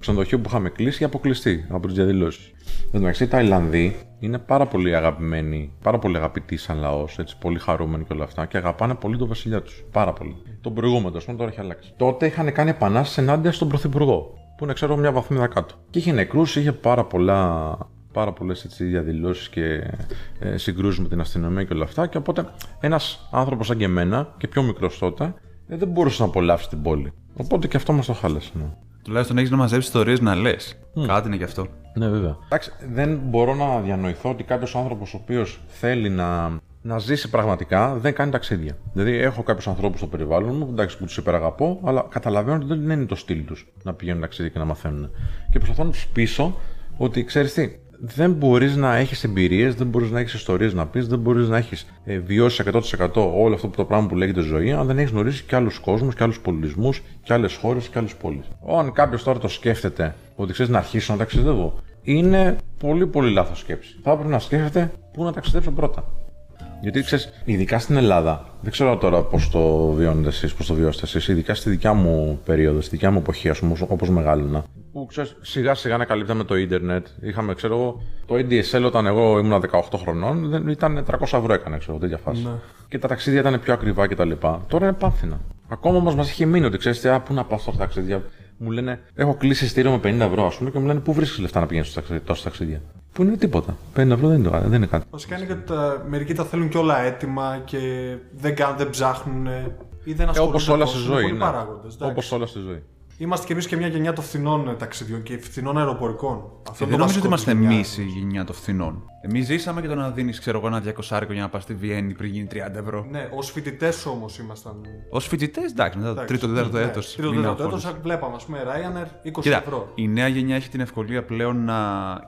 ξενοδοχείο που είχαμε κλείσει είχε αποκλειστεί από τις διαδηλώσεις. Εν τω μεταξύ, οι Ταϊλανδοί είναι πάρα πολύ αγαπημένοι, πάρα πολύ αγαπητοί σαν λαός, έτσι πολύ χαρούμενοι και όλα αυτά και αγαπάνε πολύ τον βασιλιά τους. Πάρα πολύ. Τον προηγούμενο, ας πούμε, τώρα έχει αλλάξει. Τότε είχαν κάνει επανάσταση ενάντια στον πρωθυπουργό, που είναι, ξέρω, μια βαθμίδα κάτω. Και είχε νεκρούς, είχε πάρα πολλά πάρα πολλές διαδηλώσεις και ε, συγκρούσεις με την αστυνομία και όλα αυτά. Και οπότε ένας άνθρωπος σαν και εμένα, και πιο μικρός τότε, ε, δεν μπορούσε να απολαύσει την πόλη. Οπότε και αυτό μας το χάλασε. Ναι. Τουλάχιστον έχεις να μαζέψεις ιστορίες να λες. Κάτι είναι γι' αυτό. Ναι, βέβαια. Εντάξει, δεν μπορώ να διανοηθώ ότι κάποιος άνθρωπος ο οποίος θέλει να, να ζήσει πραγματικά δεν κάνει ταξίδια. Δηλαδή, έχω κάποιους ανθρώπους στο περιβάλλον μου εντάξει, που τους υπεραγαπώ, αλλά καταλαβαίνω ότι δεν είναι το στυλ τους να πηγαίνουν ταξίδια και να μαθαίνουν. Και προσπαθώ να τους πείσω ότι ξέρεις τι, δεν μπορείς να έχεις εμπειρίες, δεν μπορείς να έχεις ιστορίες να πεις, δεν μπορείς να έχεις ε, βιώσεις 100% όλο αυτό που το πράγμα που λέγεται ζωή, αν δεν έχεις γνωρίσει και άλλους κόσμους, και άλλους πολιτισμούς, και άλλες χώρες και άλλες πόλεις. Αν κάποιος τώρα το σκέφτεται ότι ξέρεις να αρχίσω να ταξιδεύω, είναι πολύ πολύ λάθος σκέψη. Θα έπρεπε να σκέφτεται πού να ταξιδέψω πρώτα. Γιατί ξέρεις, ειδικά στην Ελλάδα, δεν ξέρω τώρα πώς το βιώνετε εσείς, πώς το βιώσετε εσείς, ειδικά στη δικιά μου περίοδο, στη δικιά μου εποχή, ας πούμε, όπως μεγάλωνα. Που ξέρεις, σιγά σιγά ανακαλύπταμε το ίντερνετ. Είχαμε, ξέρω εγώ, το ADSL όταν εγώ ήμουν 18 χρονών, δεν ήταν 300 ευρώ έκανε, ξέρω τέτοια φάση. Και τα ταξίδια ήταν πιο ακριβά κτλ. Τώρα είναι πάνθυνα. Ακόμα όμως μας είχε μείνει ότι ξέρεις, α, πού να πάω στα ταξίδια. Μου λένε, έχω κλείσει ειστήριο με 50 ευρώ, ας πούμε, και μου λένε, Πού βρίσκεις λεφτά να πηγαίνεις τόσα ταξίδια; Που είναι τίποτα. 50 ευρώ δεν είναι, το- δεν είναι κάτι. Βασικά είναι γιατί τα, μερικοί τα θέλουν και όλα έτοιμα και δεν, κάνουν, δεν ψάχνουν ή δεν Ε, ασχολούνται. Όπω όλα τόσο. στη Είναι ζωή. πολλοί Ναι. παράγοντες, εντάξει. Όπως όλα στη ζωή. Είμαστε κι εμείς και μια γενιά των φθηνών ε, ταξιδιών και φθηνών αεροπορικών. Αυτό Ε, είναι δεν το νομίζω βασικό ότι είμαστε της εμείς γενιάς. η γενιά των φθηνών. Εμείς ζήσαμε και το να δίνεις, ξέρω εγώ, ένα 200 για να πας στη Βιέννη πριν γίνει 30 ευρώ. Ναι, ως φοιτητές όμως ήμασταν. Ω φοιτητές, εντάξει, μετά το εντάξει, τρίτο, τέταρτο ναι, έτος. Τρίτο, τέταρτο έτος βλέπαμε, ας πούμε, Ryanair 20 Κοίτα, ευρώ. η νέα γενιά έχει την ευκολία πλέον να,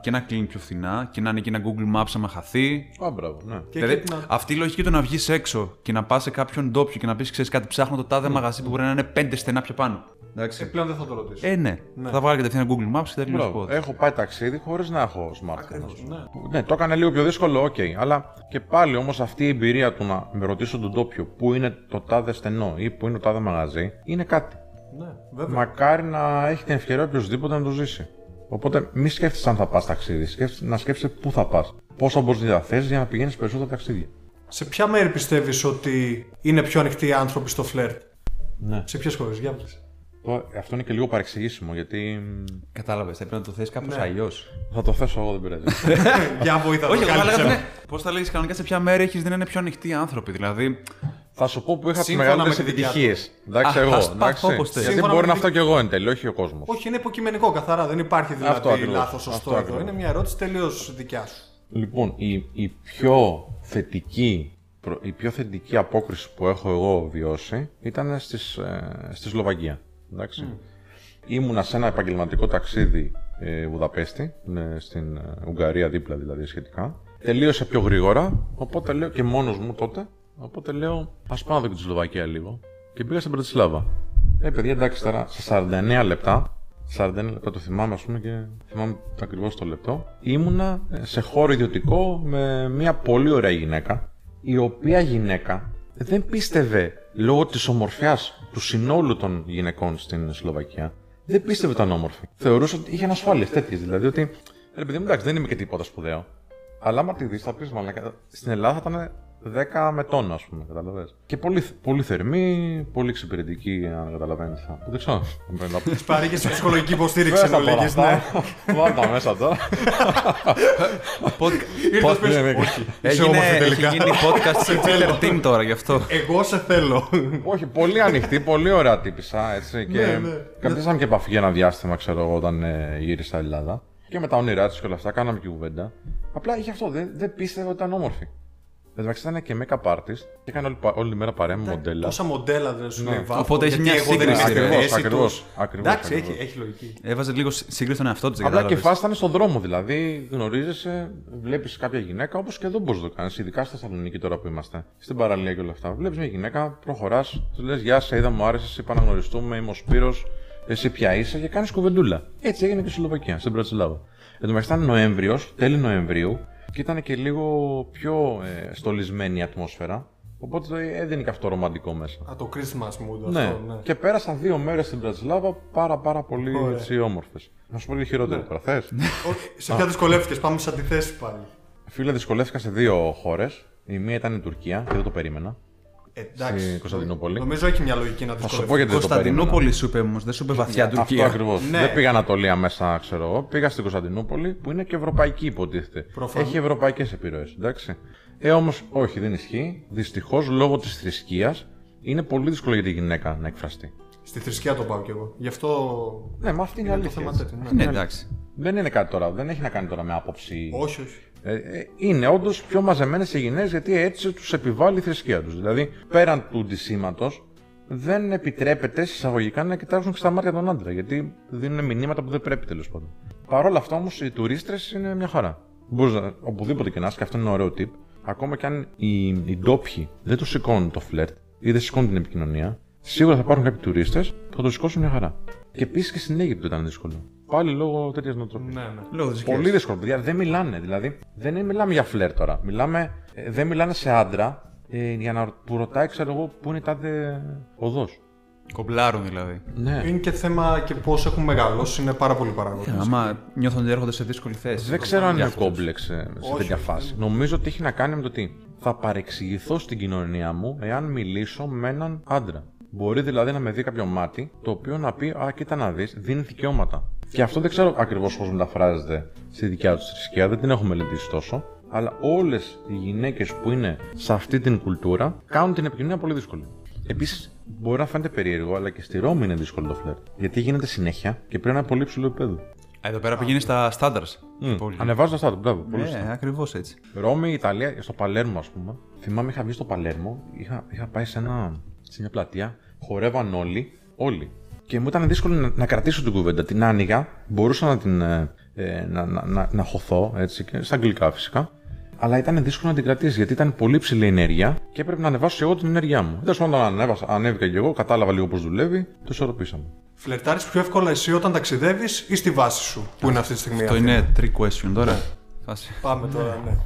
και να κλείνει πιο φθηνά και να είναι και ένα Google Maps άμα χαθεί. Α, μπράβο, ναι. Και δηλαδή, εκεί την- αυτή η λογική του να βγεις έξω και να πας σε κάποιον ντόπιο και να πεις: Ξέρεις κάτι, ψάχνω το τάδε μαγαζί που μπορεί να είναι πέντε στενά πιο πάνω. Ε, Εντάξει. πλέον δεν θα το ρωτήσω. Ε, ναι. Θα βγάλει κατευθείαν Google Maps και θα τελειώσει Μπράβο. πόδι. Έχω πάει ταξίδι χωρίς να έχω smartphone. Ακριβώς, ναι. Ναι, το έκανε λίγο πιο δύσκολο, οκ. Αλλά και πάλι όμως αυτή η εμπειρία του να με ρωτήσω τον ντόπιο πού είναι το τάδε στενό ή πού είναι το τάδε μαγαζί είναι κάτι. Ναι, βέβαια. Μακάρι να έχει την ευκαιρία οποιοδήποτε να το ζήσει. Οπότε μη σκέφτεσαι αν θα πας ταξίδι, σκέφτεσαι, να σκέφτεσαι πού θα πας. Πόσα μπορείς να διαθέσεις για να πηγαίνεις περισσότερα ταξίδια. Σε ποια μέρη πιστεύεις ότι είναι πιο ανοιχτοί οι άνθρωποι στο φλερτ. Ναι. Σε ποιες χώρες, για πες. Τώρα, Αυτό είναι και λίγο παρεξηγήσιμο γιατί. μ, Κατάλαβες, θα έπρεπε να το θέσει κάπως Ναι. αλλιώς. Θα το θέσω εγώ, δεν πειράζει. Για βοήθεια. Όχι, το εγώ κάνεις, έλεγα. ε. Ναι. Πώς θα λέγεις κανονικά σε ποια μέρη έχεις δεν είναι πιο ανοιχτοί άνθρωποι. Δηλαδή, θα σου πω που είχα τις Σύμφωνα μεγαλύτερες με τη δικιά του. επιτυχίε. Εντάξει, Α, εγώ. ας πάω εντάξει. όπως θες. Γιατί Σύμφωνα μπορεί με να τη- αυτό και εγώ εν τέλει, όχι ο κόσμος. Όχι, είναι υποκειμενικό καθαρά. Δεν υπάρχει Αυτό δηλαδή ακριβώς. λάθος Αυτό σωστό εδώ. ακριβώς. Είναι μια ερώτηση τελείως δικιά σου. Λοιπόν, η, η, πιο θετική, προ- η πιο θετική απόκριση που έχω εγώ βιώσει ήταν στις, ε, στη Σλοβακία. Εντάξει. Ήμουνα σε ένα επαγγελματικό ταξίδι ε, Βουδαπέστη, ε, στην ε, Ουγγαρία δίπλα δηλαδή σχετικά. Τελείωσε πιο γρήγορα, οπότε λέω και μόνος μου τότε, οπότε λέω ας πάω να δω και τη Σλοβακία λίγο. Και πήγα στην Πρατισλάβα. Ε, παιδιά, εντάξει τώρα, σε 49 λεπτά, 49 λεπτά το θυμάμαι, ας πούμε, και θυμάμαι ακριβώς το λεπτό. Ήμουνα ε, σε χώρο ιδιωτικό με μια πολύ ωραία γυναίκα, η οποία γυναίκα δεν πίστευε λόγω της ομορφιάς του συνόλου των γυναικών στην Σλοβακία, δεν πίστευε ότι ήταν όμορφη. Θεωρούσε ότι είχε ανασφάλειε τέτοιες. Δηλαδή ότι. Ρε παιδί μου, εντάξει, δεν είμαι και τίποτα σπουδαίο. Αλλά άμα τη δεις, θα πεις μαλάκα. Στην Ελλάδα θα ήταν 10 με τόνο, ας πούμε, καταλαβες. Και πολύ, πολύ θερμή, πολύ εξυπηρετική, αν καταλαβαίνεις. Δεν ξέρω. Τη πάρει και σε ψυχολογική υποστήριξη εν ολίγης, ναι. Βάλτε μέσα τώρα. Ήρθες πες, ναι, ναι. όχι, είσαι Έγινε, όμορφη έχει τελικά. γίνει podcast σε Team τώρα γι' αυτό. Εγώ σε θέλω. Όχι, πολύ ανοιχτή, πολύ ωραία τύπησα. Έτσι, και Ναι, ναι. κρατήσαμε και επαφή για ένα διάστημα, ξέρω εγώ, όταν ε, γύρισα Ελλάδα. Και με τα όνειρά της και όλα αυτά, κάναμε και κουβέντα. Απλά είχε αυτό, δεν, δεν πίστευε ότι ήταν όμορφη. Εν τω μεταξύ ήταν και make-up artist και έκανε όλη, πα- όλη τη μέρα παρέα με μοντέλα. Τόσα μοντέλα δεν σου λέει βάφο. Οπότε έχει γιατί μια εγώ δεν είμαι σύγκριση, στη ρε. θέση Ακριβώς, τους. ακριβώς, Εντάξει, ακριβώς. έχει, έχει λογική. Έβαζε λίγο σύγκριση στον εαυτό της. Απλά και η φάση ήταν στον δρόμο δηλαδή. Γνωρίζεσαι, βλέπεις κάποια γυναίκα όπως και εδώ μπορείς να το κάνεις. Ειδικά στη Θεσσαλονίκη τώρα που είμαστε. Στην παραλία και όλα αυτά. Βλέπεις μια γυναίκα, προχωράς, του λες Γεια σε είδα, μου άρεσε, είπα να γνωριστούμε, είμαι ο Σπύρος, εσύ ποια είσαι και κάνεις κουβεντούλα. Έτσι έγινε και στη Σλοβακία, στην Πρατισλάβα. Εν τω μεταξύ ήταν Νοέμβριος, τέλη Νοεμβρίου και ήταν και λίγο πιο ε, στολισμένη η ατμόσφαιρα. Οπότε το έδινε και αυτό ρομαντικό μέσα. Α, το Christmas mood Ναι. αυτό, ναι. και πέρασα δύο μέρες στην Πρατισλάβα πάρα πάρα πολύ Ωραία. έτσι, όμορφε. Να σου πω και χειρότερο τώρα, θες; Όχι, Σε ποια δυσκολεύτηκες, πάμε σε αντιθέσει πάλι. Φίλε, δυσκολεύτηκα σε δύο χώρες. Η μία ήταν η Τουρκία και δεν το περίμενα. Ε, εντάξει. Στην Κωνσταντινούπολη. Νομίζω έχει μια λογική να Θα σου δυσκολευτεί. πω γιατί δεν το περίμενα. Κωνσταντινούπολη σου είπε όμως, δεν σου είπε βαθιά Αυτό Τουρκία. ακριβώς. Ναι. Δεν πήγα Ανατολία μέσα, ξέρω εγώ. Πήγα στην Κωνσταντινούπολη που είναι και ευρωπαϊκή, υποτίθεται. Προφανώς. Έχει ευρωπαϊκές επιρροές, εντάξει. Ε, όμως, όχι, δεν ισχύει. Δυστυχώς, λόγω της θρησκείας, είναι πολύ δύσκολο για τη γυναίκα να εκφραστεί. Στη θρησκεία το πάω κι εγώ. Γι' αυτό. Ναι, μα αυτή είναι, Είναι το αλήθεια. θέμα έτσι. τέτοιο, ναι. Αυτή Ναι, είναι εντάξει. Δεν είναι κάτι τώρα, δεν έχει να κάνει τώρα με άποψη. Όχι, όχι. Ε, ε, είναι όντως πιο μαζεμένες οι γυναίκες γιατί έτσι τους επιβάλλει η θρησκεία τους. Δηλαδή, πέραν του ντυσίματο, δεν επιτρέπεται συσσαγωγικά να κοιτάξουν και στα μάτια τον άντρα. Γιατί δίνουν μηνύματα που δεν πρέπει τέλος πάντων. Παρ' όλα αυτά όμως, οι τουρίστρες είναι μια χαρά. Μπορείς να, οπουδήποτε και να είσαι, και αυτό είναι ένα ωραίο tip. Ακόμα και αν οι, οι ντόπιοι δεν τους σηκώνουν το φλερτ ή δεν σηκώνουν την επικοινωνία, σίγουρα θα υπάρχουν κάποιοι τουρίστες που θα το σηκώσουν μια χαρά. Και επίσης και στην Αίγυπτο ήταν δύσκολο. Πάλι λόγω τέτοιας νοοτροπίας. Ναι, ναι. Λόγω της Πολύ δύσκολο, παιδιά. Δεν μιλάνε. Δηλαδή, δεν είναι- μιλάμε για φλερ τώρα. Μιλάμε, ε, δεν μιλάνε σε άντρα ε, για να του ρωτάει, ξέρω εγώ, πού είναι η τάδε οδός. Κομπλάρουν δηλαδή. Ναι. Είναι και θέμα και πώς έχουν μεγαλώσει, είναι πάρα πολύ παράγοντες. Άμα νιώθουν ότι έρχονται σε δύσκολη θέση. Δεν ξέρω αν Για είναι αυτούς. κόμπλεξ ε, σε Όχι, τέτοια όχι, φάση. Νομίζω ότι έχει να κάνει με το τι. Θα παρεξηγηθώ στην κοινωνία μου εάν μιλήσω με έναν άντρα. Μπορεί δηλαδή να με δει κάποιο μάτι, το οποίο να πει Α, κοίτα να δεις, δίνει δικαιώματα. Και αυτό δεν ξέρω ακριβώς πώς μεταφράζεται στη δικιά τους θρησκεία, δεν την έχω μελετήσει τόσο. Αλλά όλες οι γυναίκες που είναι σε αυτή την κουλτούρα κάνουν την επικοινωνία πολύ δύσκολη. Επίσης, μπορεί να φαίνεται περίεργο, αλλά και στη Ρώμη είναι δύσκολο το φλερτ. Γιατί γίνεται συνέχεια και πρέπει να είναι πολύ ψηλό επίπεδο. Εδώ πέρα πηγαίνει στα standards. Ανεβάζω τα στάδια, μπράβο. Πολύ σωστά. Ναι, ακριβώς έτσι. Ρώμη, Ιταλία, στο Παλέρμο, ας πούμε. Θυμάμαι, είχα βγει στο Παλέρμο, είχα, είχα πάει σε, ένα, σε μια πλατεία, χορεύαν όλοι, όλοι. Και μου ήταν δύσκολο να, να κρατήσω την κουβέντα. Την άνοιγα, μπορούσα να την. ε, ε, να, να, να, να χωθώ, έτσι, και στα αγγλικά φυσικά. Αλλά ήταν δύσκολο να την κρατήσει γιατί ήταν πολύ ψηλή η ενέργεια και έπρεπε να ανεβάσω και εγώ την ενέργειά μου. Τέλος πάντων, ανέβασα, ανέβηκα και εγώ, κατάλαβα λίγο πώς δουλεύει, το ισορροπήσαμε. Φλερτάρεις πιο εύκολα εσύ όταν ταξιδεύεις ή στη βάση σου που είναι αυτή τη στιγμή. Αυτό Αθήνα; είναι trick question τώρα. Φάση. Πάμε τώρα, ναι.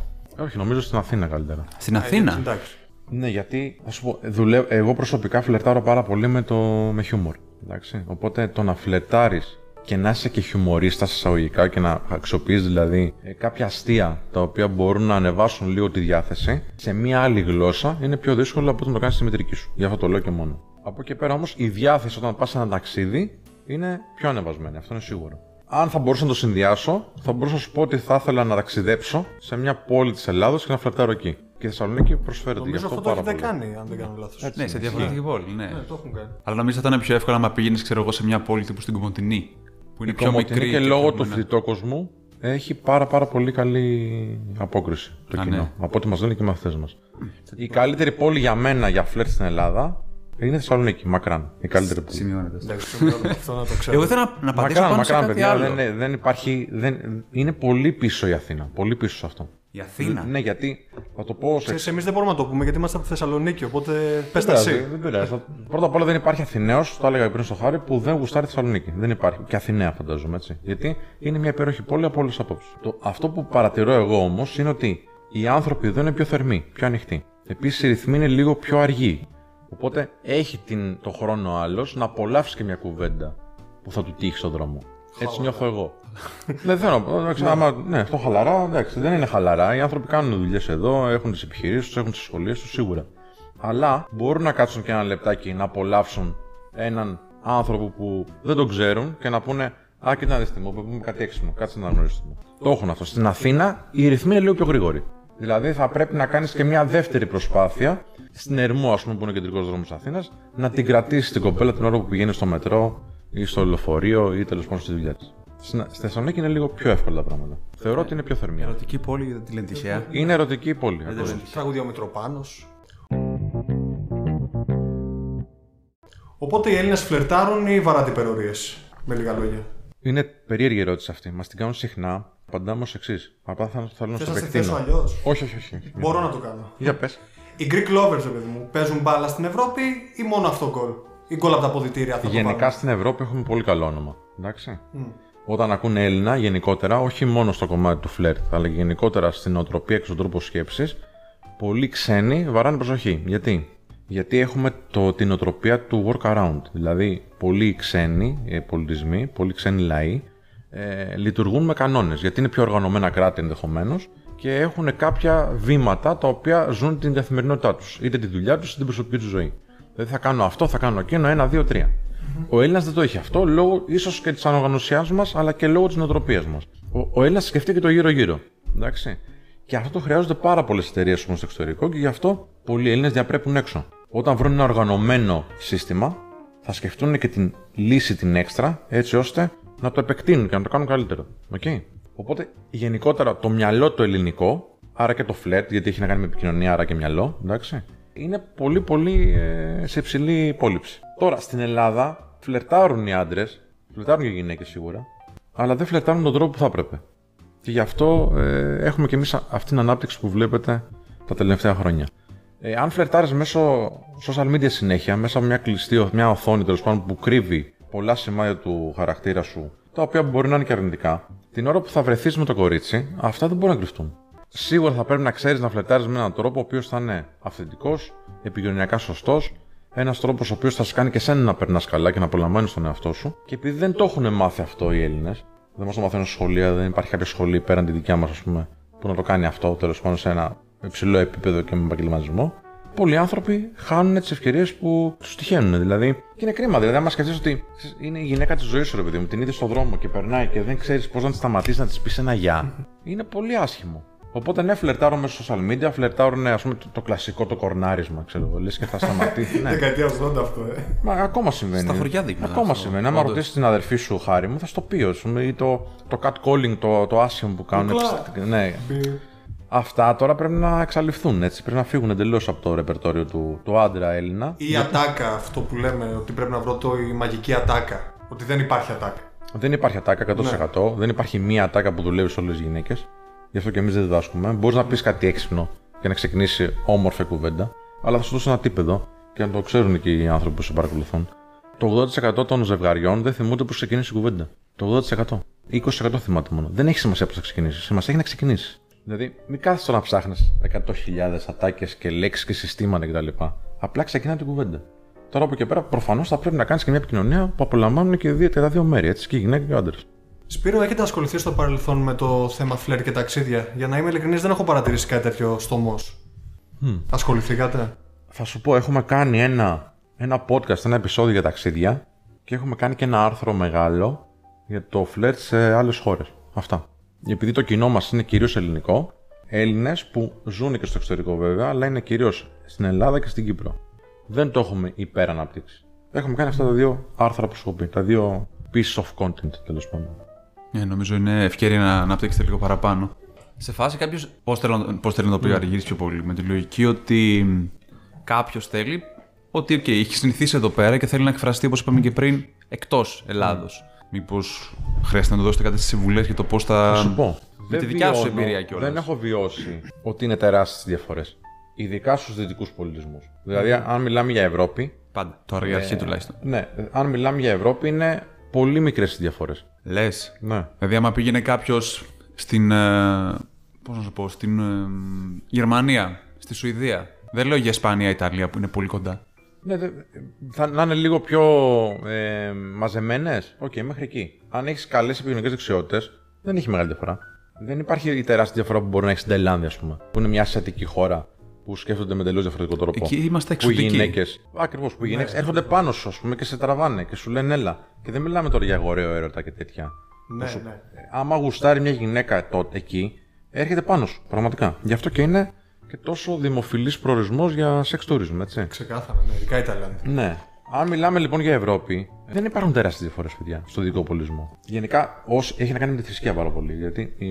Όχι, νομίζω στην Αθήνα καλύτερα. Στην Αθήνα; Εντάξει. Ναι, γιατί θα σου πω, δουλεύω, εγώ προσωπικά φλερτάρω πάρα πολύ με, το, με χιούμορ. Εντάξει. Οπότε το να φλερτάρεις και να είσαι και χιουμορίστας εισαγωγικά και να αξιοποιείς δηλαδή ε, κάποια αστεία τα οποία μπορούν να ανεβάσουν λίγο τη διάθεση σε μία άλλη γλώσσα είναι πιο δύσκολο από το να το κάνεις στη μητρική σου. Γι' αυτό το λέω και μόνο. Από εκεί πέρα όμως η διάθεση όταν πας σε ένα ταξίδι είναι πιο ανεβασμένη. Αυτό είναι σίγουρο. Αν θα μπορούσα να το συνδυάσω, θα μπορούσα να σου πω ότι θα ήθελα να ταξιδέψω σε μια πόλη της Ελλάδος και να φλερτάρω εκεί. Και η Θεσσαλονίκη προσφέρεται γι' Νομίζω αυτό αυτό το πάρα έχετε πολύ. κάνει, αν δεν κάνω λάθος. Ναι, σε διαφορετική πόλη. Ναι. Ναι, το έχουν κάνει. Αλλά νομίζω θα ήταν πιο εύκολο να πήγαινες, ξέρω εγώ, σε μια πόλη τύπου στην Κομωτινή. Που είναι Η πιο Κομωτινή μικρή. και λόγω του χαμένα. φοιτητόκοσμου έχει πάρα πάρα πολύ καλή απόκριση το Α, κοινό. ναι. Από ό,τι μας λένε και οι μαθητές μας. Η καλύτερη πόλη για μένα για φλερτ στην Ελλάδα είναι Θεσσαλονίκη, μακράν. Η καλύτερη πόλη. Σημειώνεται. Εντάξει, σημειώνω αυτό να το ξέρω. Εγώ ήθελα να, να απαντήσω Μακράν, πάνω σε μακράν, κάτι παιδιά. άλλο. Δεν, είναι- δεν υπάρχει. Δεν, είναι πολύ πίσω η Αθήνα. Πολύ πίσω σε αυτό. Η Αθήνα. Ναι, γιατί θα το πω σε Ξέρεις, εμείς δεν μπορούμε να το πούμε γιατί είμαστε από τη Θεσσαλονίκη, οπότε πες τα Δεν πειράζει, εσύ. Δεν πειράζει. Πρώτα απ' όλα δεν υπάρχει Αθηναίος, το έλεγα πριν στο χάρη, που δεν γουστάρει τη Θεσσαλονίκη. Δεν υπάρχει. Και Αθηναία φαντάζομαι έτσι. Γιατί είναι μια υπέροχη πόλη από όλες τις απόψεις. Αυτό που παρατηρώ εγώ όμως είναι ότι οι άνθρωποι εδώ είναι πιο θερμοί, πιο ανοιχτοί. Επίσης οι ρυθμοί είναι λίγο πιο αργοί. Οπότε έχει την, το χρόνο άλλος να απολαύσει και μια κουβέντα που θα του τύχει στον δρόμο. Έτσι νιώθω εγώ. δεν θέλω να πω. εντάξει, άμα- Ναι, αυτό χαλαρά, εντάξει, δεν είναι χαλαρά. Οι άνθρωποι κάνουν δουλειές εδώ, έχουν τις επιχειρήσεις τους, έχουν τις σχολείε τους σίγουρα. Αλλά μπορούν να κάτσουν και ένα λεπτάκι να απολαύσουν έναν άνθρωπο που δεν τον ξέρουν και να πούνε Α, κοίτα να δεις τι μου, πούμε κάτι έξυπνο, κάτσε να γνωρίσουμε. Το έχουν αυτό. Στην Αθήνα οι ρυθμοί είναι λίγο πιο γρήγοροι. Δηλαδή θα πρέπει να κάνεις και μια δεύτερη προσπάθεια στην Ερμό, ας πούμε, που είναι ο κεντρικός δρόμος της Αθήνας, να την κρατήσεις την κοπέλα την ώρα που πηγαίνεις στο μετρό ή στο λεωφορείο ή τέλος πάντων στη δουλειά της. Στην στη Θεσσαλονίκη είναι λίγο πιο εύκολα τα πράγματα. Θεωρώ ότι είναι πιο θερμία. Ερωτική πόλη για τη Λεντισιά. Είναι ερωτική η πόλη. ακριβώς. Τραγούδια ο Μητροπάνος. Οπότε οι Έλληνες φλερτάρουν ή βαράτε υπερορίες, με λίγα λόγια; Είναι περίεργη η ερώτηση αυτή. Μας την κάνουν συχνά. Απαντάμε ως εξής. Απλά θα θέλω να Θες σου να σε θέσω επεκτείνω. αλλιώς. Όχι, όχι, όχι. Μπορώ να το κάνω. Για πες. Οι Greek lovers, ρε παιδί μου, παίζουν μπάλα στην Ευρώπη ή μόνο αυτό γκολ; Ή γκολ από τα αποδητήρια θα το Γενικά βάλουν. στην Ευρώπη έχουμε πολύ καλό όνομα. Εντάξει. Όταν ακούνε Έλληνα, γενικότερα, όχι μόνο στο κομμάτι του φλερτ, αλλά και γενικότερα στην οτροπία και στον τρόπο σκέψης, πολλοί ξένοι βαράνε προσοχή. Γιατί; Γιατί έχουμε το, την οτροπία του workaround. Δηλαδή, πολλοί ξένοι ε, πολιτισμοί, πολλοί ξένοι λαοί ε, λειτουργούν με κανόνες. Γιατί είναι πιο οργανωμένα κράτη ενδεχομένως και έχουν κάποια βήματα τα οποία ζουν την καθημερινότητά τους. Είτε τη δουλειά τους είτε την προσωπική τους ζωή. Δηλαδή, θα κάνω αυτό, θα κάνω εκείνο, ένα, δύο, τρία. Ο Έλληνας δεν το έχει αυτό λόγω ίσως και της ανοργανωσιά μας, αλλά και λόγω της νοοτροπίας μας. Ο, ο Έλληνας σκεφτεί και το γύρω-γύρω. Εντάξει. Και αυτό το χρειάζονται πάρα πολλές εταιρείες στο εξωτερικό και γι' αυτό πολλοί Έλληνες διαπρέπουν έξω. Όταν βρουν ένα οργανωμένο σύστημα, θα σκεφτούν και την λύση την έξτρα, έτσι ώστε να το επεκτείνουν και να το κάνουν καλύτερο. Okay? Οπότε, γενικότερα το μυαλό το ελληνικό, άρα και το φλερτ, γιατί έχει να κάνει με επικοινωνία, άρα και μυαλό, εντάξει, είναι πολύ πολύ ε, σε υψηλή υπόλοιψη. Τώρα, στην Ελλάδα φλερτάρουν οι άντρες, φλερτάρουν και οι γυναίκες σίγουρα, αλλά δεν φλερτάρουν τον τρόπο που θα έπρεπε. Και γι' αυτό ε, έχουμε κι εμείς αυτή την ανάπτυξη που βλέπετε τα τελευταία χρόνια. Ε, αν φλερτάρεις μέσω social media συνέχεια, μέσα από μια κλειστή, μια οθόνη τέλος πάντων που κρύβει πολλά σημάδια του χαρακτήρα σου, τα οποία μπορεί να είναι και αρνητικά, την ώρα που θα βρεθείς με το κορίτσι, αυτά δεν μπορούν να κρυφτούν. Σίγουρα θα πρέπει να ξέρεις να φλερτάρεις με έναν τρόπο ο οποίος θα είναι αυθεντικός, επικοινωνιακά σωστός, ένας τρόπος ο οποίος θα σε κάνει και σένα να περνάς καλά και να απολαμβάνεις τον εαυτό σου. Και επειδή δεν το έχουν μάθει αυτό οι Έλληνες, δεν μας το μαθαίνουν στη σχολεία, δεν υπάρχει κάποια σχολή πέραν τη δικιά μας, ας πούμε, που να το κάνει αυτό τέλος πάντων σε ένα υψηλό επίπεδο και με επαγγελματισμό. πολλοί άνθρωποι χάνουν τις ευκαιρίες που τους τυχαίνουν. Δηλαδή, και είναι κρίμα. Δηλαδή, άμα σκεφτείς ότι είναι η γυναίκα της ζωής σου, ρε παιδί μου, την είδες στον δρόμο και περνάει και δεν ξέρεις πώς να τη σταματήσεις να της πεις ένα γεια, είναι πολύ άσχημο. Οπότε ναι, φλερτάρω μέσα στο social media, φλερτάρω ναι, ας πούμε, το, το κλασικό το κορνάρισμα, ξέρω εγώ. Λες και θα σταματήσει. ναι. Δεκαετία 80 αυτό, ε. Μα ακόμα συμβαίνει. Στα χωριά δείγματα Ακόμα αυτό, συμβαίνει. Άμα όντως. ρωτήσεις την αδερφή σου, χάρη μου, θα στο πει, ας πούμε, ή το, το catcalling, το, το άσχημο που κάνουν. Κουκλά. Ναι. Αυτά τώρα πρέπει να εξαλειφθούν, έτσι. Πρέπει να φύγουν εντελώς από το ρεπερτόριο του, του άντρα Έλληνα. Ή η ατάκα, αυτό που λέμε, ότι πρέπει να βρω το, η μαγική ατάκα. Ότι δεν υπάρχει ατάκα. Δεν υπάρχει ατάκα 100%. Δεν υπάρχει μία ατάκα που δουλεύει σε όλες τις γυναίκες. Γι' αυτό και εμείς δεν διδάσκουμε. Μπορείς να πεις κάτι έξυπνο και να ξεκινήσει όμορφη κουβέντα, αλλά θα σου δώσω ένα τύπεδο και να το ξέρουν και οι άνθρωποι που σε παρακολουθούν. Το 80% των ζευγαριών δεν θυμούνται πώς ξεκίνησε η κουβέντα. Το 80%. 20% θυμάται μόνο. Δεν έχει σημασία πώς θα ξεκινήσεις. Σημασία έχει να ξεκινήσεις. Δηλαδή, μην κάθεσαι τώρα να ψάχνεις 100.000 ατάκες και λέξεις και συστήματα κτλ. Απλά ξεκινά την κουβέντα. Τώρα από εκεί πέρα, προφανώς θα πρέπει να κάνεις και μια επικοινωνία που απολαμβάνουν και, οι δύο, και τα δύο μέρη, έτσι, και η γυναίκα και ο άντρας. Σπύρο, έχετε ασχοληθεί στο παρελθόν με το θέμα φλερ και ταξίδια; Για να είμαι ειλικρινής, δεν έχω παρατηρήσει κάτι τέτοιο στο ΜΟΣ. Ασχοληθήκατε; Θα σου πω, έχουμε κάνει ένα, ένα podcast, ένα επεισόδιο για ταξίδια και έχουμε κάνει και ένα άρθρο μεγάλο για το φλερτ σε άλλες χώρες. Αυτά. Επειδή το κοινό μας είναι κυρίως ελληνικό, Έλληνες που ζουν και στο εξωτερικό βέβαια, αλλά είναι κυρίως στην Ελλάδα και στην Κύπρο. Δεν το έχουμε υπεραναπτύξει. Έχουμε κάνει αυτά τα δύο άρθρα που σου έχω πει, τα δύο pieces of content τέλος πάντων. Ε, νομίζω είναι ευκαιρία να αναπτύξετε λίγο παραπάνω. Σε φάση κάποιος. Πώς θέλω, πώς θέλω να το πει ο Αργύρης πιο πολύ. Με τη λογική ότι κάποιος θέλει ότι okay, έχει συνηθίσει εδώ πέρα και θέλει να εκφραστεί όπως είπαμε και πριν εκτός Ελλάδος. Μήπως χρειάζεται να του δώσετε κάτι συμβουλές για το πώς θα. Θα σου πω. Με δεν τη δικιά σου βιώνω- εμπειρία κιόλας. Δεν έχω βιώσει ότι είναι τεράστιες διαφορές. Ειδικά στους δυτικούς πολιτισμούς. Δηλαδή, αν μιλάμε για Ευρώπη. Πάντα. Το αργαρχή τουλάχιστον. Ναι, αν μιλάμε για Ευρώπη, είναι πολύ μικρές οι διαφορές. Λες; Ναι. Δηλαδή, άμα πήγαινε κάποιος στην. Ε, πώς να σου πω, στην ε, Γερμανία, στη Σουηδία. Δεν λέω για Ισπανία, Ιταλία που είναι πολύ κοντά. ναι δε- θα να είναι λίγο πιο ε, μαζεμένες. Οκ, μέχρι εκεί. Αν έχεις καλές επικοινωνικές δεξιότητες, δεν έχει μεγάλη διαφορά. Δεν υπάρχει η τεράστια διαφορά που μπορεί να έχεις στην Ταϊλάνδη, ας πούμε. Που είναι μια ασιατική χώρα που σκέφτονται με τελείως διαφορετικό τρόπο. Εκεί είμαστε Που οι εξωτικοί. γυναίκες. Ακριβώς, που οι γυναίκες έρχονται πάνω σου, ας πούμε, και σε τραβάνε και σου λένε έλα. Και δεν μιλάμε τώρα για ωραίο έρωτα και τέτοια. Ναι, Όσο- ναι. Ε, Άμα γουστάρει μια γυναίκα τότε εκεί, έρχεται πάνω σου. Πραγματικά. Γι' αυτό και είναι και τόσο δημοφιλής προορισμός για sex tourism, έτσι. Ξεκάθαρα, ναι, ειδικά οι Ιταλιάνοι. Ναι. Αν μιλάμε λοιπόν για Ευρώπη, δεν υπάρχουν τεράστιες διαφορές, παιδιά, στο δικό πολιτισμό. Γενικά, όσοι, έχει να κάνει με τη θρησκεία πάρα πολύ. Γιατί ε,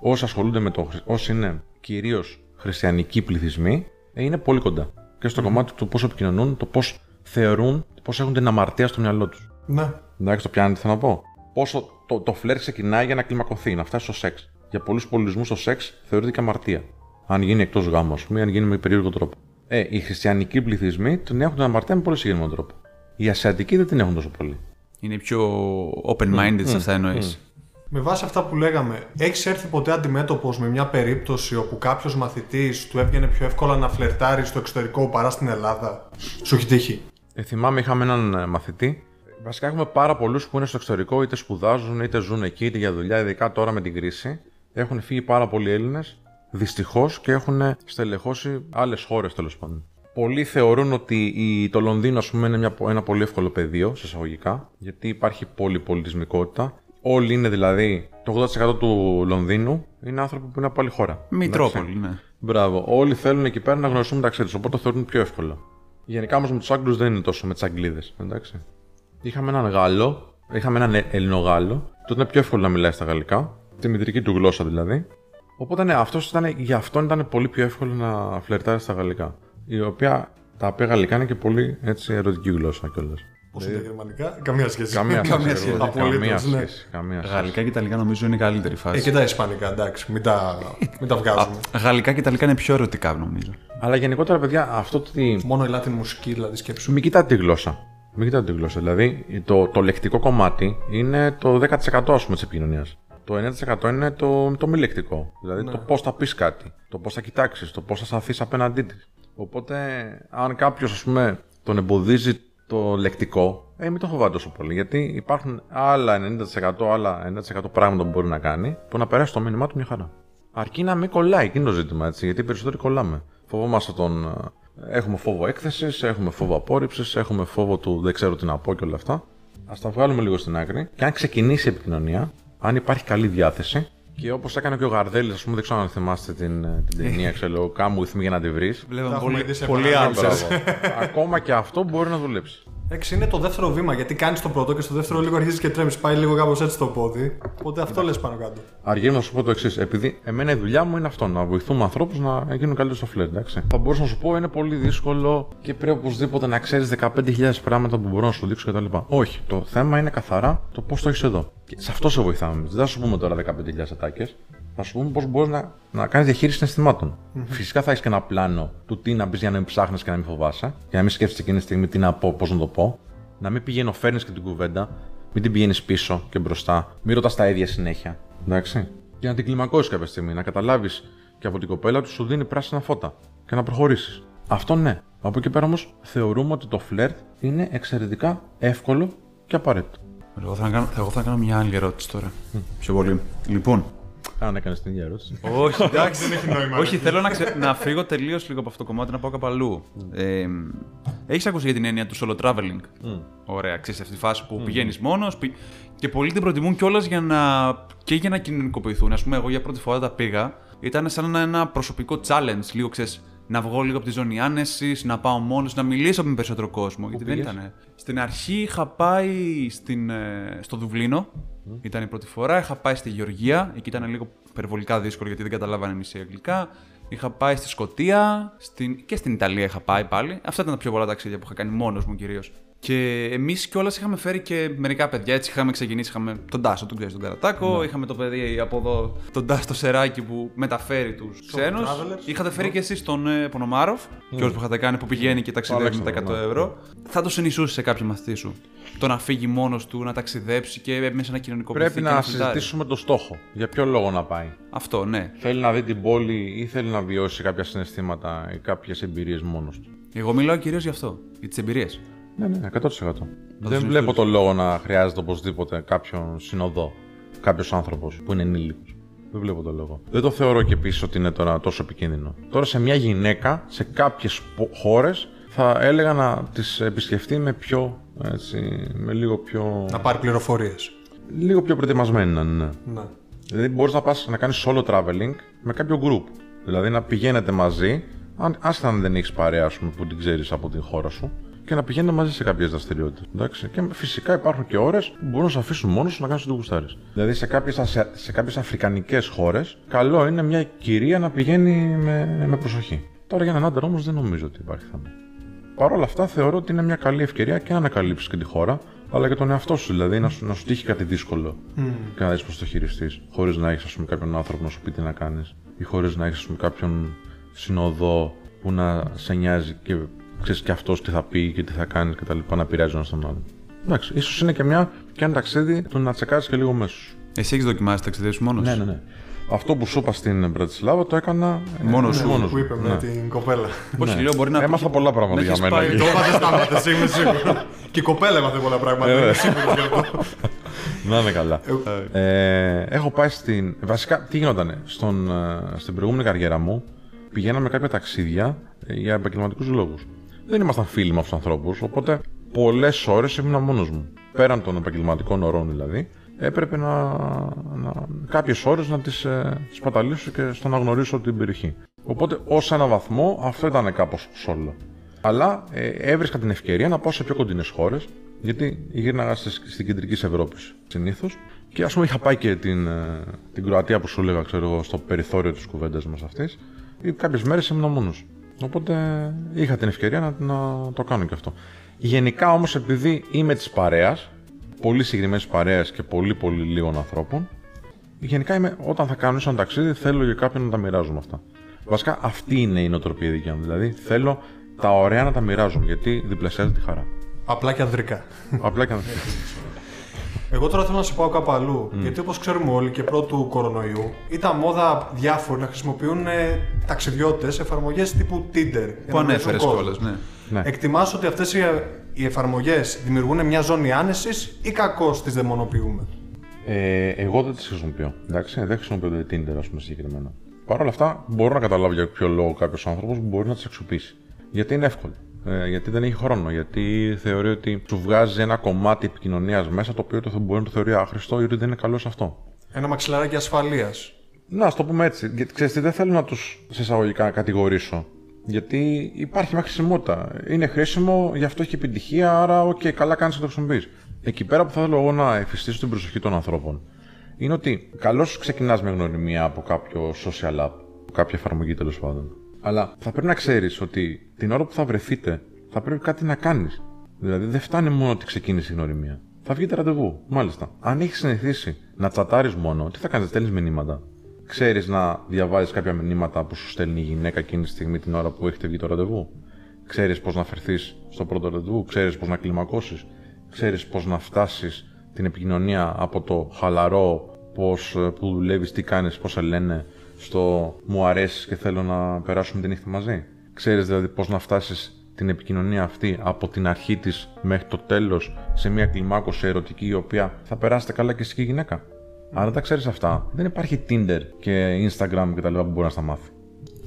όσοι ασχολούνται με το. χρη- όσοι είναι κυρίως χριστιανικοί πληθυσμοί, ε, είναι πολύ κοντά. Και στο κομμάτι του πώς επικοινωνούν, το πώς θεωρούν, πώς έχουν την αμαρτία στο μυαλό τους. Ναι. Εντάξει, το πιάνετε, θέλω να πω. Πόσο το, το φλερ ξεκινάει για να κλιμακωθεί, να φτάσει στο σεξ. Για πολλούς πολιτισμούς το σεξ θεωρείται και αμαρτία. Αν γίνει εκτός γάμου, ας πούμε, ή αν γίνει με περίεργο τρόπο. Ε, οι χριστιανικοί πληθυσμοί την έχουν την αμαρτία με πολύ συγκεκριμένο τρόπο. Οι ασιατικοί δεν την έχουν τόσο πολύ. Είναι πιο open-minded σε αυτά εννοείς. Με βάση αυτά που λέγαμε, έχεις έρθει ποτέ αντιμέτωπος με μια περίπτωση όπου κάποιος μαθητής του έβγαινε πιο εύκολα να φλερτάρει στο εξωτερικό παρά στην Ελλάδα; Σου έχει τύχει; Ε, θυμάμαι, είχαμε έναν ε, μαθητή. Βασικά, έχουμε πάρα πολλούς που είναι στο εξωτερικό, είτε σπουδάζουν, είτε ζουν εκεί, είτε για δουλειά, ειδικά τώρα με την κρίση. Έχουν φύγει πάρα πολλοί Έλληνες, δυστυχώς, και έχουν στελεχώσει άλλες χώρες τέλος πάντων. Πολλοί θεωρούν ότι η, το Λονδίνο, ας πούμε, είναι μια, ένα πολύ εύκολο πεδίο, σε εισαγωγικά, γιατί υπάρχει πολυπολιτισμικότητα. Όλοι είναι δηλαδή, το 80% του Λονδίνου είναι άνθρωποι που είναι από άλλη χώρα. Μητρόπολη, ναι. Μπράβο. Όλοι θέλουν εκεί πέρα να γνωριστούν μεταξύ τους, οπότε το θεωρούν πιο εύκολο. Γενικά όμως με τους Άγγλους δεν είναι τόσο με τις Αγγλίδες. Εντάξει. Είχαμε έναν Γάλλο, είχαμε έναν Ε- Ελληνογάλλο, τότε είναι πιο εύκολο να μιλάει στα γαλλικά, τη μητρική του γλώσσα δηλαδή. Οπότε ναι, αυτός ήταν, για αυτόν ήταν πολύ πιο εύκολο να φλερτάρει στα γαλλικά. Η οποία τα οποία γαλλικά είναι και πολύ έτσι, ερωτική γλώσσα κιόλας. Πώς είναι τα γερμανικά, καμία σχέση. Καμία σχέση. σχέση. εγώ, Απολύτως, Καμία ναι. σχέση. Καμία σχέση. Γαλλικά και Ιταλικά νομίζω είναι η καλύτερη Ε, φάση. και τα Ισπανικά, εντάξει, μην τα, μην τα βγάζουμε. Γαλλικά και Ιταλικά είναι πιο ερωτικά νομίζω. Αλλά γενικότερα, παιδιά, αυτό ότι Μόνο η Latin μουσική, δηλαδή σκέψου. Μην κοιτάτε τη γλώσσα. Μην κοιτάτε τη γλώσσα. Δηλαδή, το, το λεκτικό κομμάτι είναι το 10% ας πούμε της επικοινωνίας. Το 90% είναι το, το μη λεκτικό. Δηλαδή, το πώς θα πεις κάτι, το πώς θα κοιτάξεις, το πώς θα σταθεί απέναντί της. Οπότε, αν κάποιος, ας πούμε, τον εμποδίζει το λεκτικό, ε, μην το φοβάται τόσο πολύ. Γιατί υπάρχουν άλλα 90%, άλλα 90% πράγματα που μπορεί να κάνει που να περάσει το μήνυμά του μια χαρά. Αρκεί να μην κολλάει, εκείνο το ζήτημα έτσι, γιατί περισσότεροι κολλάμε. Φοβόμαστε τον Έχουμε φόβο έκθεσης, έχουμε φόβο απόρριψης, έχουμε φόβο του δεν ξέρω τι να πω και όλα αυτά. Α τα βγάλουμε λίγο στην άκρη και αν ξεκινήσει η επικοινωνία, αν υπάρχει καλή διάθεση, και όπως έκανε και ο Γαρδέλης, ας πούμε, δεν ξέρω αν θυμάστε την, ε, την ταινία, ξέρω, κάμου ηθμή για να τη βρεις. Βλέπαμε έχουμε πολύ, δει σε πολύ επανάληψη. άμψες. Ακόμα και αυτό μπορεί να δουλέψει. Εντάξει, είναι το δεύτερο βήμα γιατί κάνεις το πρώτο και στο δεύτερο λίγο αρχίζεις και τρέμεις. Πάει λίγο κάπως έτσι το πόδι. Οπότε αυτό λες πάνω κάτω. Αργύρι να σου πω το εξής. Επειδή εμένα η δουλειά μου είναι αυτό, να βοηθούμε ανθρώπους να γίνουν καλύτεροι στο φλερ, εντάξει. Θα μπορούσα να σου πω είναι πολύ δύσκολο και πρέπει οπωσδήποτε να ξέρεις 15.000 πράγματα που μπορώ να σου δείξω κτλ. Όχι. Το θέμα είναι καθαρά το πώς το έχεις εδώ. Και σε αυτό σε βοηθάμε. εμείς. Δεν θα σου πούμε τώρα 15.000 ατάκες. Θα σου πούμε πώς μπορείς να, να κάνεις διαχείριση συναισθημάτων. Φυσικά θα έχεις και ένα πλάνο του τι να μπει για να μην ψάχνεις και να μην φοβάσαι. Για να μην σκέφτεσαι εκείνη τη στιγμή τι να πω, πώς να το πω. Να μην πηγαίνω, φέρνεις και την κουβέντα. Μην την πηγαίνεις πίσω και μπροστά. Μην ρωτάς τα ίδια συνέχεια. Εντάξει. Για να την κλιμακώσεις κάποια στιγμή. Να καταλάβεις και από την κοπέλα ότι σου δίνει πράσινα φώτα. Και να προχωρήσεις. Αυτό ναι. Από εκεί πέρα όμως θεωρούμε ότι το φλερτ είναι εξαιρετικά εύκολο και απαραίτητο. Εγώ θα, κάνω, εγώ θα κάνω μια άλλη ερώτηση τώρα. Πιο πολύ. Λοιπόν, Αν έκανες την ίδια ερώτηση. όχι, εντάξει. Δεν έχει νόημα. Όχι, θέλω να, ξε... να φύγω τελείως λίγο από αυτό το κομμάτι να πάω κάπου αλλού. Ε, Έχεις ακούσει για την έννοια του solo traveling; Ωραία, ξέρεις αυτή τη φάση που πηγαίνεις μόνος και πολλοί την προτιμούν κιόλας για να... και για να κοινωνικοποιηθούν. Α πούμε, εγώ για πρώτη φορά τα πήγα. Ήταν σαν ένα, ένα προσωπικό challenge, λίγο ξέρεις. Να βγω λίγο από τη ζώνη άνεσης, να πάω μόνος, να μιλήσω με περισσότερο κόσμο. γιατί δεν πήγες; ήταν. Στην αρχή είχα πάει στην, ε, στο Δουβλίνο. Ήταν η πρώτη φορά. Είχα πάει στη Γεωργία. Εκεί ήταν λίγο υπερβολικά δύσκολο γιατί δεν καταλάβανε μισή αγγλικά. Είχα πάει στη Σκωτία στην... και στην Ιταλία είχα πάει πάλι. Αυτά ήταν τα πιο πολλά ταξίδια που είχα κάνει μόνος μου κυρίως. Και εμείς κιόλας είχαμε φέρει και μερικά παιδιά. Έτσι είχαμε ξεκινήσει. Είχαμε τον Τάσο, τον ξέρεις τον Καρατάκο. Είχαμε το παιδί από εδώ, τον Τάσο το Σεράκι που μεταφέρει τους ξένους. travelers. Είχατε φέρει και εσείς τον ε, Πονομάροφ. Και όλους που είχατε κάνει που πηγαίνει και ταξιδεύει με τα 100 Αλέξανδρο, ναι. ευρώ. Θα το συνιστούσε σε κάποιο μαθητή σου. Το να φύγει μόνος του, να ταξιδέψει και μέσα να κοινωνικοποιηθεί. Πρέπει και να φλιτάρει. συζητήσουμε το στόχο. Για ποιο λόγο να πάει. Αυτό, ναι. Θέλει να δει την πόλη ή θέλει να βιώσει κάποια συναισθήματα ή κάποιες εμπειρίες μόνος του. Εγώ μιλάω κυρίως γι' αυτό. Για τις εμπειρίες. Ναι, ναι, 100%. Δεν συνιστούς. βλέπω το λόγο να χρειάζεται οπωσδήποτε κάποιον συνοδό, κάποιος άνθρωπος που είναι ενήλικος. Δεν βλέπω το λόγο. Δεν το θεωρώ και επίσης ότι είναι τώρα τόσο επικίνδυνο. Τώρα σε μια γυναίκα, σε κάποιες χώρες, θα έλεγα να τις επισκεφτεί με πιο. Έτσι, με λίγο πιο. Να πάρει πληροφορίες. Λίγο πιο προετοιμασμένη να είναι. ναι. Ναι. Δηλαδή μπορείς να πας να κάνεις solo traveling με κάποιο group. Δηλαδή να πηγαίνετε μαζί, αν, άσχετα αν δεν έχεις παρέα ας πούμε, που την ξέρεις από την χώρα σου, και να πηγαίνετε μαζί σε κάποιες δραστηριότητες. Και φυσικά υπάρχουν και ώρες που μπορούν να σε αφήσουν μόνος σου να κάνεις ό,τι γουστάρεις. Δηλαδή σε κάποιες σε κάποιες αφρικανικές χώρες, καλό είναι μια κυρία να πηγαίνει με, με προσοχή. Τώρα για έναν άντρα όμως δεν νομίζω ότι υπάρχει θέμα. Παρ' όλα αυτά θεωρώ ότι είναι μια καλή ευκαιρία και να ανακαλύψεις και τη χώρα, αλλά και τον εαυτό σου. Δηλαδή να σου, να σου τύχει κάτι δύσκολο και να δεις πώς το χειριστείς, χωρίς να έχεις κάποιον άνθρωπο να σου πει τι να κάνεις, ή χωρίς να έχεις κάποιον συνοδό που να σε νοιάζει και ξέρεις και αυτός τι θα πει και τι θα κάνεις και τα λοιπά, να πειράζει ένας τον άλλον. Εντάξει, ίσως είναι και, μια, και ένα ταξίδι του να τσεκάρει και λίγο μέσα σου. Εσύ έχεις δοκιμάσει ταξιδέψει μόνος; Ναι, ναι, ναι. Αυτό που σου είπα στην Μπρατισλάβα το έκανα ε, Μόνος σου. μόνος Που μου. είπε με Ναι. την κοπέλα. Όχι, λέω μπορεί να. Έμαθα πολλά πράγματα να για έχεις μένα. πάει- εκεί. Το έμαθε σταμάτα, είμαι σίγουρος. Και η κοπέλα έμαθε πολλά πράγματα. Είμαι σίγουρος γι' αυτό. Να είναι καλά. Ε, έχω πάει στην. Βασικά, τι γινότανε. Στον, ε, στην προηγούμενη καριέρα μου πηγαίναμε κάποια ταξίδια ε, για επαγγελματικούς λόγους. Δεν ήμασταν φίλοι με αυτούς τους ανθρώπους, οπότε πολλές ώρες ήμουν μόνος μου. Πέραν των επαγγελματικών ωρών δηλαδή, έπρεπε να, να κάποιες ώρες να τις ε, σπαταλήσω και στο να γνωρίσω την περιοχή. Οπότε, ως ένα βαθμό, αυτό ήταν κάπως solo. Αλλά ε, έβρισκα την ευκαιρία να πάω σε πιο κοντινές χώρες, γιατί γύρναγα στις- στην κεντρική Ευρώπης συνήθως. Και ας πούμε, είχα πάει και την, ε, την Κροατία που σου έλεγα, ξέρω εγώ, στο περιθώριο της κουβέντας μας αυτής. Κάποιες μέρες ήμουν μόνος. Οπότε είχα την ευκαιρία να, να το κάνω και αυτό. Γενικά όμως, επειδή είμαι της παρέας, πολύ συγκεκριμένης παρέας και πολύ πολύ λίγων ανθρώπων, γενικά είμαι, όταν θα κάνω ένα ταξίδι, θέλω για κάποιον να τα μοιράζομαι αυτά. Βασικά αυτή είναι η νοοτροπία δικιά μου. Δηλαδή θέλω τα ωραία να τα μοιράζομαι γιατί διπλασιάζει τη χαρά. Απλά και ανδρικά. Απλά και να Εγώ τώρα θέλω να σε πάω κάπου αλλού. Γιατί όπως ξέρουμε όλοι και πρώτου κορονοϊού, ήταν μόδα διάφοροι να χρησιμοποιούν ταξιδιώτες εφαρμογές τύπου Tinder. για Που να ανέφερες γνωρίσουν κιόλας, κόσμο. ναι. Ναι. Εκτιμάς ότι αυτές οι, οι εφαρμογές δημιουργούν μια ζώνη άνεσης ή κακώς τις δαιμονοποιούμε; Ε, εγώ δεν τις χρησιμοποιώ. Εντάξει, δεν χρησιμοποιώ το Tinder, ας πούμε, συγκεκριμένα. Παρ' όλα αυτά, μπορώ να καταλάβω για ποιο λόγο κάποιος άνθρωπος μπορεί να τις αξιοποιήσει. Γιατί είναι εύκολο. Ε, γιατί δεν έχει χρόνο. Γιατί θεωρεί ότι σου βγάζει ένα κομμάτι επικοινωνίας μέσα το οποίο το μπορεί να το θεωρεί άχρηστο ή ότι δεν είναι καλό σε αυτό. Ένα μαξιλαράκι ασφαλείας. Να, ας το πούμε έτσι. Γιατί ξέρεις τι, δεν θέλω να τους σε εισαγωγικά κατηγορήσω. Γιατί υπάρχει μια χρησιμότητα. Είναι χρήσιμο, γι' αυτό έχει επιτυχία, άρα, OK, okay, καλά κάνεις να το χρησιμοποιείς. Εκεί πέρα που θα θέλω εγώ να επιστήσω την προσοχή των ανθρώπων είναι ότι καλώς ξεκινάς με γνωριμία από κάποιο social app, από κάποια εφαρμογή τέλος πάντων. Αλλά θα πρέπει να ξέρεις ότι την ώρα που θα βρεθείτε, θα πρέπει κάτι να κάνεις. Δηλαδή δεν φτάνει μόνο ότι ξεκίνησε η γνωριμία. Θα βγείτε ραντεβού, μάλιστα. Αν έχεις συνηθίσει να τσατάρεις μόνο, τι θα κάνεις, στέλνεις μηνύματα. Ξέρεις να διαβάζεις κάποια μηνύματα που σου στέλνει η γυναίκα εκείνη τη στιγμή την ώρα που έχετε βγει το ραντεβού. Ξέρεις πώς να φερθείς στο πρώτο ραντεβού, ξέρεις πώς να κλιμακώσεις, ξέρεις πώς να φτάσεις την επικοινωνία από το χαλαρό, πώς, ε, που δουλεύεις, τι κάνεις, πώς σε λένε, στο μου αρέσεις και θέλω να περάσουμε τη νύχτα μαζί. Ξέρεις δηλαδή πώς να φτάσεις την επικοινωνία αυτή από την αρχή της μέχρι το τέλος σε μια κλιμάκωση ερωτική η οποία θα περάσετε καλά και εσύ και η γυναίκα; Αν δεν τα ξέρεις αυτά, δεν υπάρχει Tinder και Instagram και τα λοιπά που μπορεί να στα μάθει.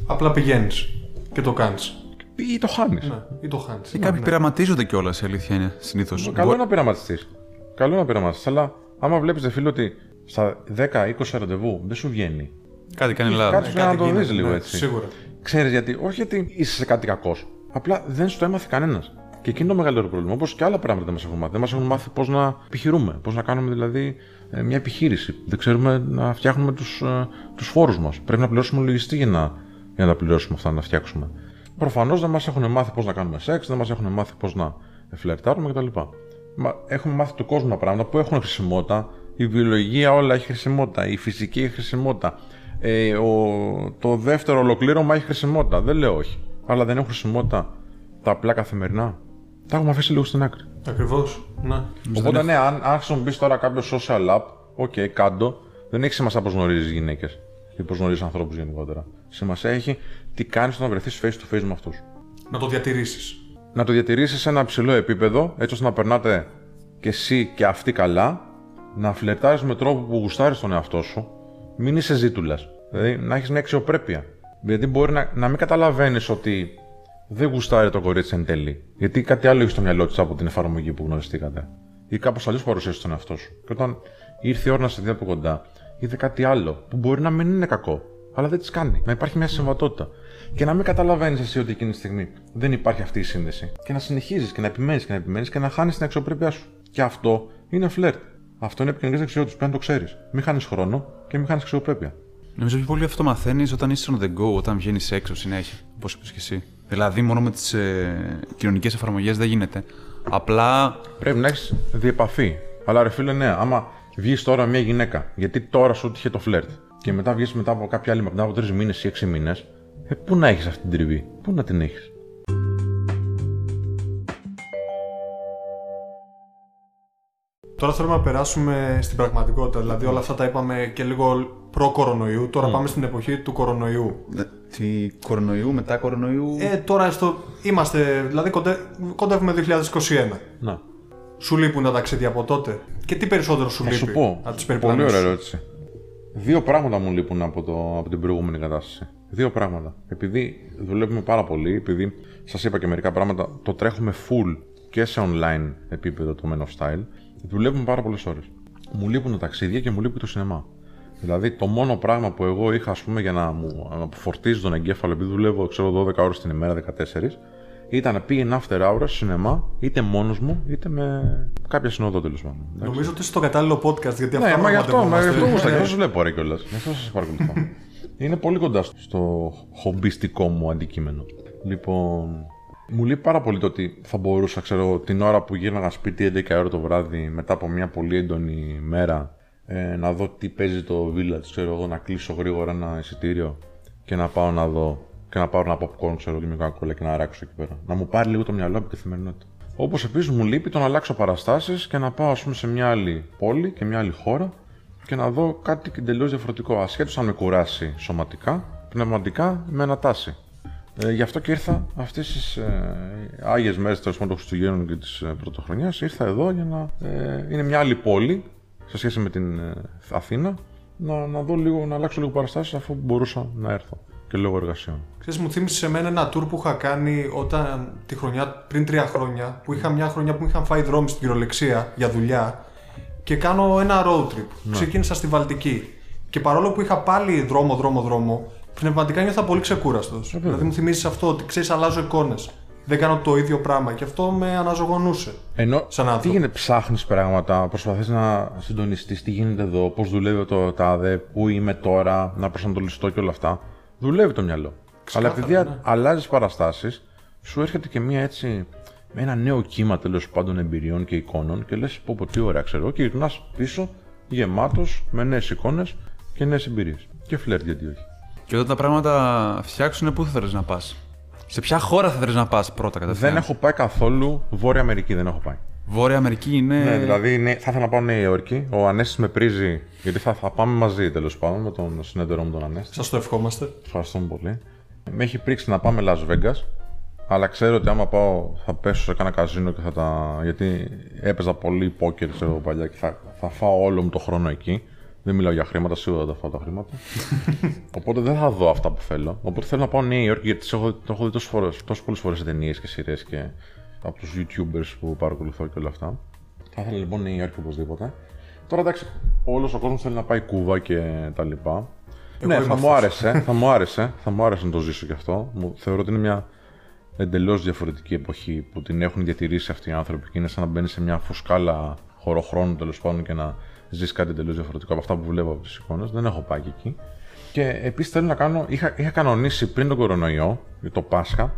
Απλά πηγαίνεις και το κάνεις. Ή το χάνεις. Ναι, ή το χάνεις. Ή κάποιοι πειραματίζονται κιόλας, η αλήθεια είναι συνήθως. Καλό Μπο... να πειραματιστείς. Καλό να πειραματιστείς. Αλλά άμα βλέπεις, φίλο, ότι στα 10-20 ραντεβού δεν σου βγαίνει. Κάτι κάνει λάθος. Κάτι να το δεις λίγο ναι, έτσι. Σίγουρα. Ξέρεις γιατί, όχι γιατί είσαι σε κάτι κακός. Απλά δεν σου το έμαθε κανένας. Και εκείνο το μεγαλύτερο πρόβλημα. Όπως και άλλα πράγματα δεν μας έχουν μάθει. Δεν μας έχουν μάθει πώς να επιχειρούμε, πώς να κάνουμε δηλαδή ε, μια επιχείρηση. Δεν ξέρουμε να φτιάχνουμε τους τους ε, φόρους μας. Πρέπει να πληρώσουμε λογιστή για να, για να τα πληρώσουμε αυτά, να φτιάξουμε. Προφανώς δεν μας έχουν μάθει πώς να κάνουμε σεξ, δεν μας έχουν μάθει πώς να φλερτάρουμε κτλ. Μα έχουμε μάθει του κόσμου πράγματα που έχουν χρησιμότητα. Η βιολογία όλα έχει χρησιμότητα. Η φυσική έχει χρησιμότητα. Ε, ο, το δεύτερο ολοκλήρωμα έχει χρησιμότητα. Δεν λέω όχι. Αλλά δεν έχουν χρησιμότητα τα απλά καθημερινά. Τα έχουμε αφήσει λίγο στην άκρη. Ακριβώς. Ναι. Οπότε, ναι, αν, αν χρησιμοποιείς τώρα κάποιο social app, OK, okay, κάντο, δεν έχει σημασία πώς γνωρίζεις γυναίκες ή πώς γνωρίζεις ανθρώπους γενικότερα. Σημασία έχει τι κάνεις όταν βρεθείς face to face με αυτούς. Να το διατηρήσεις. Να το διατηρήσεις σε ένα ψηλό επίπεδο, έτσι ώστε να περνάτε και εσύ και αυτοί καλά, να φλερτάρεις με τρόπο που γουστάρεις τον εαυτό σου, μην είσαι ζήτουλας. Δηλαδή να έχεις μια αξιοπρέπεια. Γιατί μπορεί να, να μην καταλαβαίνεις ότι δεν γουστάρει το κορίτσι εν τέλει. Γιατί κάτι άλλο έχει στο μυαλό της από την εφαρμογή που γνωριστήκατε. Ή κάπως αλλιώς παρουσίασε τον εαυτό σου. Και όταν ήρθε η ώρα να σε δει από κοντά, είδε κάτι άλλο που μπορεί να μην είναι κακό, αλλά δεν της κάνει. Να υπάρχει μια συμβατότητα. Και να μην καταλαβαίνεις εσύ ότι εκείνη τη στιγμή δεν υπάρχει αυτή η σύνδεση. Και να συνεχίζεις και να επιμένεις και να επιμένεις και να χάνεις την αξιοπρέπειά σου. Και αυτό είναι φλερτ. Αυτό είναι επικοινωνία δεξιότητας. Πρέπει να το ξέρεις. Μην χάνεις χρόνο και μην χάνεις αξιοπρέπεια. Νομίζω πιο πολύ αυτό μαθαίνεις όταν είσαι on the go, όταν βγαίνεις έξω συνέχεια. Πώ είπες και εσύ. Δηλαδή, μόνο με τις ε, κοινωνικές εφαρμογές δεν γίνεται. Απλά. Πρέπει να έχεις διεπαφή. Αλλά ρε φίλε, ναι, άμα βγεις τώρα μια γυναίκα, γιατί τώρα σου είχε το φλερτ, και μετά βγεις μετά από κάποια άλλη, μετά από τρεις μήνες ή έξι μήνες, ε, πού να έχεις αυτή την τριβή, πού να την έχεις; Τώρα θέλουμε να περάσουμε στην πραγματικότητα. Δηλαδή, όλα αυτά τα είπαμε και λίγο προ-κορονοϊού. Τώρα πάμε στην εποχή του κορονοϊού. Τι κορονοϊού, μετά κορονοϊού. Ε, τώρα στο... είμαστε, δηλαδή κοντε... κοντεύουμε 2021. Να. Σου λείπουν τα ταξίδια από τότε; Και τι περισσότερο σου Θα λείπει σου πω. από τις Πολύ περιπτώσεις ωραία σου. ερώτηση. Δύο πράγματα μου λείπουν από, το, από την προηγούμενη κατάσταση. Δύο πράγματα. Επειδή δουλεύουμε πάρα πολύ, επειδή σας είπα και μερικά πράγματα, το τρέχουμε full και σε online επίπεδο το Men of Style, δουλεύουμε πάρα πολλές ώρες. Μου λείπουν τα ταξίδια και μου λείπει το σινεμά. Δηλαδή, το μόνο πράγμα που εγώ είχα, ας πούμε, για να μου να μου φορτίζει τον εγκέφαλο, επειδή δουλεύω, ξέρω, 12 ώρες την ημέρα, 14, ήταν να πήγαινε after hours στο σινεμά, είτε μόνος μου, είτε με κάποια συνοδό τέλος πάντων. εντάξει. Νομίζω ότι είσαι στο κατάλληλο podcast γιατί Ναι, αυτά μα γι' αυτό, μα γι' αυτό πραγματευόμαστε. γούστα, γι' αυτό σας βλέπω ρε κιόλας. Γι' αυτό σας παρακολουθώ. Είναι πολύ κοντά στο- στο χομπιστικό μου αντικείμενο. Λοιπόν, μου λείπει πάρα πολύ το ότι θα μπορούσα, ξέρω, την ώρα που γύρναγα σπίτι 11 ώρα το βράδυ, μετά από μια πολύ έντονη μέρα, ε, να δω τι παίζει το village, ξέρω εγώ, να κλείσω γρήγορα ένα εισιτήριο και να πάω να δω και να πάρω ένα popcorn, ξέρω, και μια κοκακόλα και να ράξω εκεί πέρα. Να μου πάρει λίγο το μυαλό από τη καθημερινότητα. Όπως επίσης μου λείπει το να αλλάξω παραστάσεις και να πάω, ας πούμε, σε μια άλλη πόλη και μια άλλη χώρα και να δω κάτι εντελώ διαφορετικό. Ασχέτως αν με κουράσει σωματικά, πνευματικά με ανατάσσει. Ε, γι' αυτό και ήρθα αυτές τις ε, άγιες μέρες τέλος πάντων των Χριστουγέννων και της ε, Πρωτοχρονιάς. Ήρθα εδώ για να. Ε, είναι μια άλλη πόλη σε σχέση με την ε, Αθήνα. Να, να δω λίγο, να αλλάξω λίγο παραστάσεις αφού μπορούσα να έρθω. και λόγω εργασιών. Ξέρεις, μου θύμισε σε μένα ένα tour που είχα κάνει όταν τη χρονιά, πριν τρία χρόνια, που είχα μια χρονιά που μου είχαν φάει δρόμοι στην κυριολεξία για δουλειά και κάνω ένα road trip. Ξεκίνησα στη Βαλτική. Και παρόλο που είχα πάλι δρόμο, δρόμο, δρόμο, πνευματικά νιώθα πολύ ξεκούραστος. Δηλαδή μου θυμίζει αυτό ότι ξέρεις, αλλάζω εικόνες. Δεν κάνω το ίδιο πράγμα και αυτό με αναζωογονούσε. Ενώ Σαν τι άνθρωπο. γίνεται, ψάχνεις πράγματα, προσπαθείς να συντονιστείς τι γίνεται εδώ, πώς δουλεύει το τάδε, πού είμαι τώρα, να προσανατολιστώ και όλα αυτά. Δουλεύει το μυαλό. Αλλά επειδή ναι. αλλάζεις παραστάσεις, σου έρχεται και μία έτσι. με ένα νέο κύμα τέλος πάντων εμπειριών και εικόνων και λες: Πω, πω, τι ωραία ξέρω. Και γυρνάς πίσω γεμάτος με νέες εικόνες και νέες εμπειρίες. Και φλερτ, γιατί όχι. Και όταν τα πράγματα φτιάξουν, πού θα θέλεις να πας; Σε ποια χώρα θα θέλεις να πας πρώτα κατευθείαν; Δεν έχω πάει καθόλου Βόρεια Αμερική, δεν έχω πάει. Βόρεια Αμερική είναι. Ναι, δηλαδή ναι, θα ήθελα να πάω Νέα Υόρκη. Ο Ανέστη με πρίζει, γιατί θα, θα πάμε μαζί τέλος πάντων με τον συνεταιρό μου τον Ανέστη. Σας το ευχόμαστε. Ευχαριστούμε πολύ. Με έχει πρίξει να πάμε Las Vegas, αλλά ξέρω ότι άμα πάω θα πέσω σε κάνα καζίνο και θα τα. Γιατί έπαιζα πολύ πόκερ, ξέρω εγώ παλιά και θα, θα φάω όλο μου το χρόνο εκεί. Δεν μιλάω για χρήματα, σίγουρα δεν θα φάω τα χρήματα. Οπότε δεν θα δω αυτά που θέλω. Οπότε θέλω να πάω Νέα Υόρκη γιατί τις έχω, το έχω δει τόσες πολλές φορές σε ταινίες και σειρές και από τους YouTubers που παρακολουθώ και όλα αυτά. Θα ήθελα λοιπόν Νέα Υόρκη οπωσδήποτε. Τώρα εντάξει, όλος ο κόσμος θέλει να πάει Κούβα και τα λοιπά. ναι, είμαι θα μου αυτός. άρεσε, θα μου άρεσε, θα μου άρεσε να το ζήσω κι αυτό. Μου, θεωρώ ότι είναι μια εντελώς διαφορετική εποχή που την έχουν διατηρήσει αυτοί οι άνθρωποι και είναι σαν να μπαίνει σε μια φουσκάλα χωροχρόνου τέλος πάντων και να ζεις κάτι εντελώ διαφορετικό από αυτά που βλέπω από τις εικόνες. Δεν έχω πάει και εκεί. Και επίσης θέλω να κάνω, είχα, είχα κανονίσει πριν τον κορονοϊό, για το Πάσχα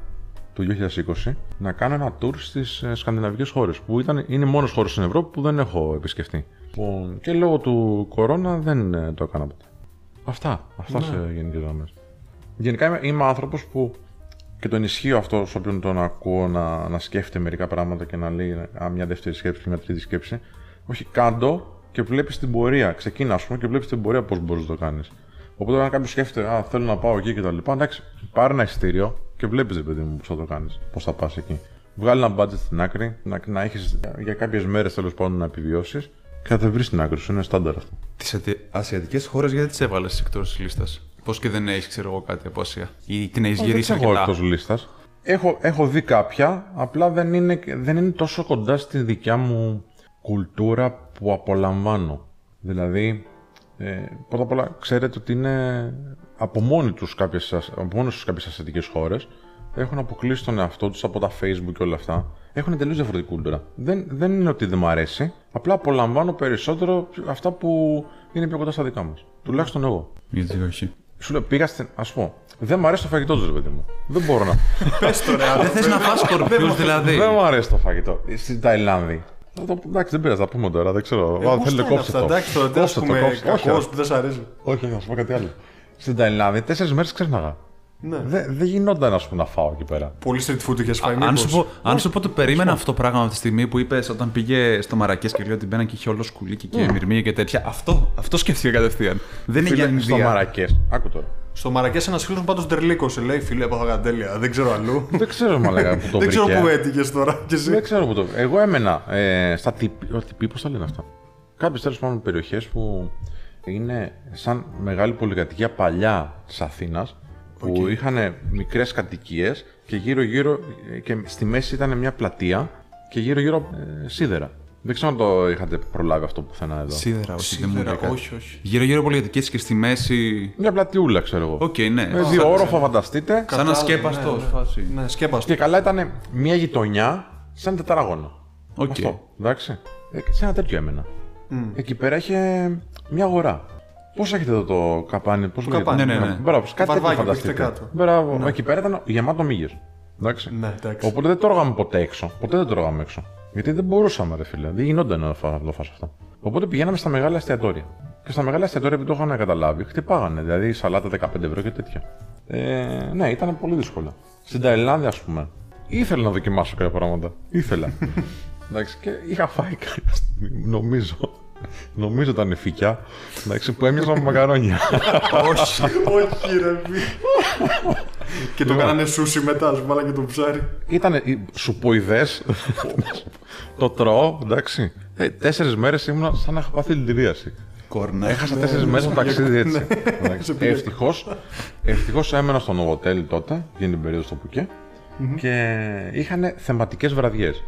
του 2020, να κάνω ένα tour στις σκανδιναβικές χώρες. Που ήταν, είναι οι μόνες χώρες στην Ευρώπη που δεν έχω επισκεφτεί. Λοιπόν, και λόγω του κορώνα δεν ε, το έκανα ποτέ. Αυτά. Αυτά σε γενικές γραμμές. Γενικά είμαι, είμαι άνθρωπος που και τον ισχύω αυτό σε όποιον τον ακούω να, να σκέφτεται μερικά πράγματα και να λέει α, μια δεύτερη σκέψη και μια τρίτη σκέψη. Όχι, κάντο και βλέπεις την πορεία. Ξεκίνα, ας πούμε, και βλέπεις την πορεία πώς μπορείς να το κάνεις. Οπότε, αν κάποιος σκέφτεται, Α, θέλω να πάω εκεί και τα λοιπά, εντάξει, πάρε ένα εισιτήριο και βλέπεις, ρε παιδί μου, πώς θα το κάνεις, πώς θα πας εκεί. Βγάλει ένα budget στην άκρη, να, να έχεις για κάποιες μέρες τέλος πάντων να επιβιώσεις και θα τα βρεις στην άκρη σου. Είναι στάνταρ αυτό. Τις ασιατικές χώρες γιατί τις έβαλες εκτός της λίστας; Πώς και δεν έχεις, ξέρω εγώ, κάτι από Ασία; Ή την έχεις γυρίσει δεν έχω αρκετά; εκτός λίστας. Έχω, έχω δει κάποια, απλά δεν είναι, δεν είναι τόσο κοντά στη δικιά μου κουλτούρα που απολαμβάνω. Δηλαδή, ε, πρώτα απ' όλα ξέρετε ότι είναι από μόνοι τους κάποιες, ασ- από μόνοι τους κάποιες ασιατικές χώρες έχουν αποκλείσει τον εαυτό τους από τα facebook και όλα αυτά. Έχουν εντελώς διαφορετική κουλτούρα. Δεν, δεν είναι ότι δεν μου αρέσει, απλά απολαμβάνω περισσότερο αυτά που είναι πιο κοντά στα δικά μας. Τουλάχιστον εγώ. Γιατί όχι; Σου λέω, πήγα στην. Α πω, δεν μου αρέσει το φαγητό τους, ρε παιδί μου. Δεν μπορώ να. Πες το ρε, Δεν θες να φας σκορπιούς δηλαδή. δεν μου αρέσει το φαγητό. Στην Ταϊλάνδη. Θα το- Εντάξει, δεν πειράζει, θα πούμε τώρα, δεν ξέρω. Ε, Α, γούστα Θέλετε είναι κόψτε αυτά, το. Εντάξει, τώρα τι ας Κόψτε το, πούμε κόψτε το. Όχι, κακός όχι. που δεν σ' αρέσει. Όχι, θα σου πω κάτι άλλο. Στην Ταϊλάνδη, τέσσερις μέρες ξέρναγα. Ναι. Δεν δεν γινόταν, ας πούμε, να φάω εκεί πέρα. Πολύ street food είχες φάει Αν μήπως; σου, πω, αν σου πω το περίμενα αυτό το πράγμα από τη στιγμή που είπες όταν πήγε στο Μαρακές και λέει ότι μπαίναν και είχε όλο σκουλίκι και μυρμήγκια και τέτοια. Αυτό, αυτό σκέφτηκα κατευθείαν. Δεν είναι για Φίλε, στο Ινδία. Μαρακές. Άκου τώρα. Στο Μαρακές ένας φίλος μου πάντως ντερλίκωσε, λέει φίλε έπαθα τέλεια, δεν ξέρω αλλού. Δεν ξέρω, μαλακά, που το δεν ξέρω βρήκε. πού έτυχες τώρα κι εσύ. Δεν ξέρω που το. Εγώ έμενα ε, στα τυπί. Ο τυπί, πώς τα λένε αυτά; Κάποιες τέλος πάντων περιοχές που είναι σαν μεγάλη πολυκατοικία παλιά της Αθήνας που είχαν μικρές κατοικίες και γύρω-γύρω ε, και στη μέση ήταν μια πλατεία και γύρω-γύρω ε, σίδερα. Δεν ξέρω αν το είχατε προλάβει αυτό πουθενά εδώ. Σίδερα, όχι, δεν μου Σίδερα, λέει κάτι. όχι, όχι. Γύρω-γύρω πολυκατοικίες και στη μέση. Μια πλατιούλα, ξέρω εγώ. Οκ, ναι. Με δύο όροφα, φανταστείτε. Σαν Κατάλαβα, ασκέπαστο ναι, ναι. φάση. Ναι, σκέπαστο. Και καλά ήταν μια γειτονιά σαν τετράγωνο. Οκ. Αυτό, εντάξει. Ε, σε ένα τέτοιο έμενα. Εκεί πέρα είχε μια αγορά. Πώς έχετε εδώ το καπάνι, πώς λέγεται; καπάνι, ναι, ναι, ναι. Μπράβο, κάτι τέτοιο Βαρβάκειο που φανταστείτε. έχετε κάτω. Μπράβο, εκεί πέρα ήταν γεμάτο μύγες. Εντάξει. Ναι, εντάξει. Οπότε δεν τρώγαμε ποτέ έξω. Ποτέ δεν τρώγαμε έξω. Γιατί δεν μπορούσαμε, ρε φίλε. Δεν γινόταν να φά- να το φας αυτό. Οπότε πηγαίναμε στα μεγάλα εστιατόρια. Και στα μεγάλα εστιατόρια, επειδή το είχαν καταλάβει, χτυπάγανε. Δηλαδή σαλάτα 15 ευρώ και τέτοια. Ε, ναι, ήταν πολύ δύσκολο. Στην Ταϊλάνδη, ας πούμε, ήθελα να δοκιμάσω κάποια πράγματα. Ήθελα. Εντάξει, και είχα φάει κάποια στιγμή, νομίζω. Νομίζω ήταν φυκιά. Εντάξει, που έμοιαζαν με μακαρόνια. όχι, όχι ρε μη. Και το κάνανε σούσι μετά, σου βάλα και το ψάρι. Ήταν σουποειδέ. το τρώω, εντάξει. Ε, Τέσσερις μέρες ήμουν σαν να είχα πάθει δηλητηρίαση. Κόρνα. Έχασα τέσσερις μέρες το ταξίδι έτσι. Σε πήγε. Ευτυχώς ευτυχώς έμενα στο Novotel τότε, για την περίοδο στο Πουκέ, και είχαν θεματικές βραδιές.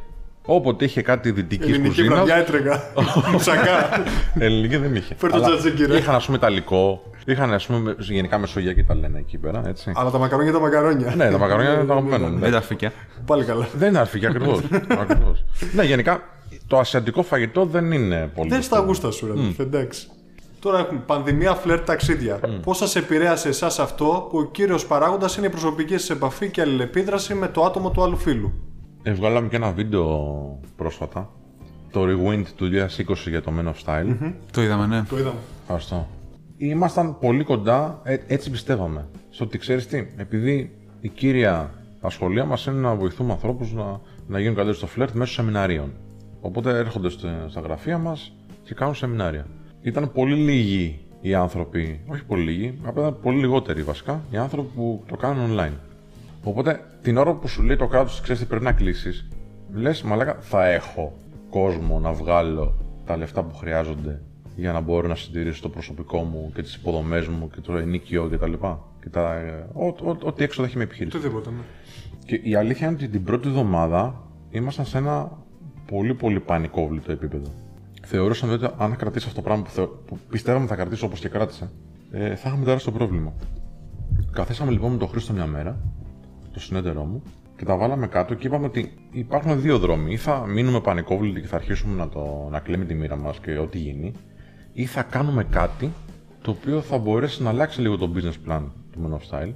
Όποτε είχε κάτι δυτικής Ελληνική κουζίνα. βραδιά έτρεγα. Μουσακά. Ελληνική δεν είχε. Φέρ' το Αλλά τζατζίκι, ρε. Είχαν ας πούμε ιταλικό, είχαν ας πούμε γενικά μεσογειακή τα λένε εκεί πέρα, έτσι. Αλλά τα μακαρόνια τα μακαρόνια. ναι, τα μακαρόνια είναι τα αγαπημένα. Δεν τα φύκια. Πάλι καλά. Δεν είναι αρφή, ακριβώς. ακριβώς. ναι, γενικά το ασιατικό φαγητό δεν είναι πολύ. Δεν στα γούστα σου, ρε. αδελφέ, Εντάξει. Τώρα έχουμε πανδημία φλερτ ταξίδια. Πώς σας επηρέασε εσάς αυτό που ο κύριος παράγοντας είναι η προσωπική σας επαφή και αλληλεπίδραση με το άτομο του άλλου φίλου; Ε, βγάλαμε και ένα βίντεο πρόσφατα. Το Rewind του 2020 για το Men of Style. Το είδαμε, ναι. Το είδαμε. Ευχαριστώ. Ήμασταν πολύ κοντά, ε, έτσι πιστεύαμε. Στο ότι ξέρεις τι, επειδή η κύρια ασχολία μας είναι να βοηθούμε ανθρώπους να, να γίνουν καλύτεροι στο φλερτ μέσω σεμιναρίων. Οπότε έρχονται στα, στα γραφεία μας και κάνουν σεμινάρια. Ήταν πολύ λίγοι οι άνθρωποι, όχι πολύ λίγοι, απλά ήταν πολύ λιγότεροι βασικά, οι άνθρωποι που το κάνουν online. Οπότε την ώρα που σου λέει το κράτος, ξέρεις τι πρέπει να κλείσεις, λες, μαλάκα, θα έχω κόσμο να βγάλω τα λεφτά που χρειάζονται για να μπορώ να συντηρήσω το προσωπικό μου και τις υποδομές μου και το ενίκιο κτλ. Και τα, ε, ό- ό- ό,τι έξοδα έχει με επιχείρηση. Οτιδήποτε, ναι. Και η αλήθεια είναι ότι την πρώτη εβδομάδα ήμασταν σε ένα πολύ πολύ πανικόβλητο επίπεδο. Θεωρούσαμε ότι αν κρατήσει αυτό το πράγμα που, θεω... που πιστεύαμε θα κρατήσει όπως και κράτησε, ε, θα είχαμε τεράστιο πρόβλημα. Καθίσαμε λοιπόν με τον Χρήστο μια μέρα, το συνέτερό μου, και τα βάλαμε κάτω και είπαμε ότι υπάρχουν δύο δρόμοι. Ή θα μείνουμε πανικόβλητοι και θα αρχίσουμε να, το... να κλαίμε τη μοίρα μας και ό,τι γίνει, ή θα κάνουμε κάτι το οποίο θα μπορέσει να αλλάξει λίγο το business plan του Men of Style,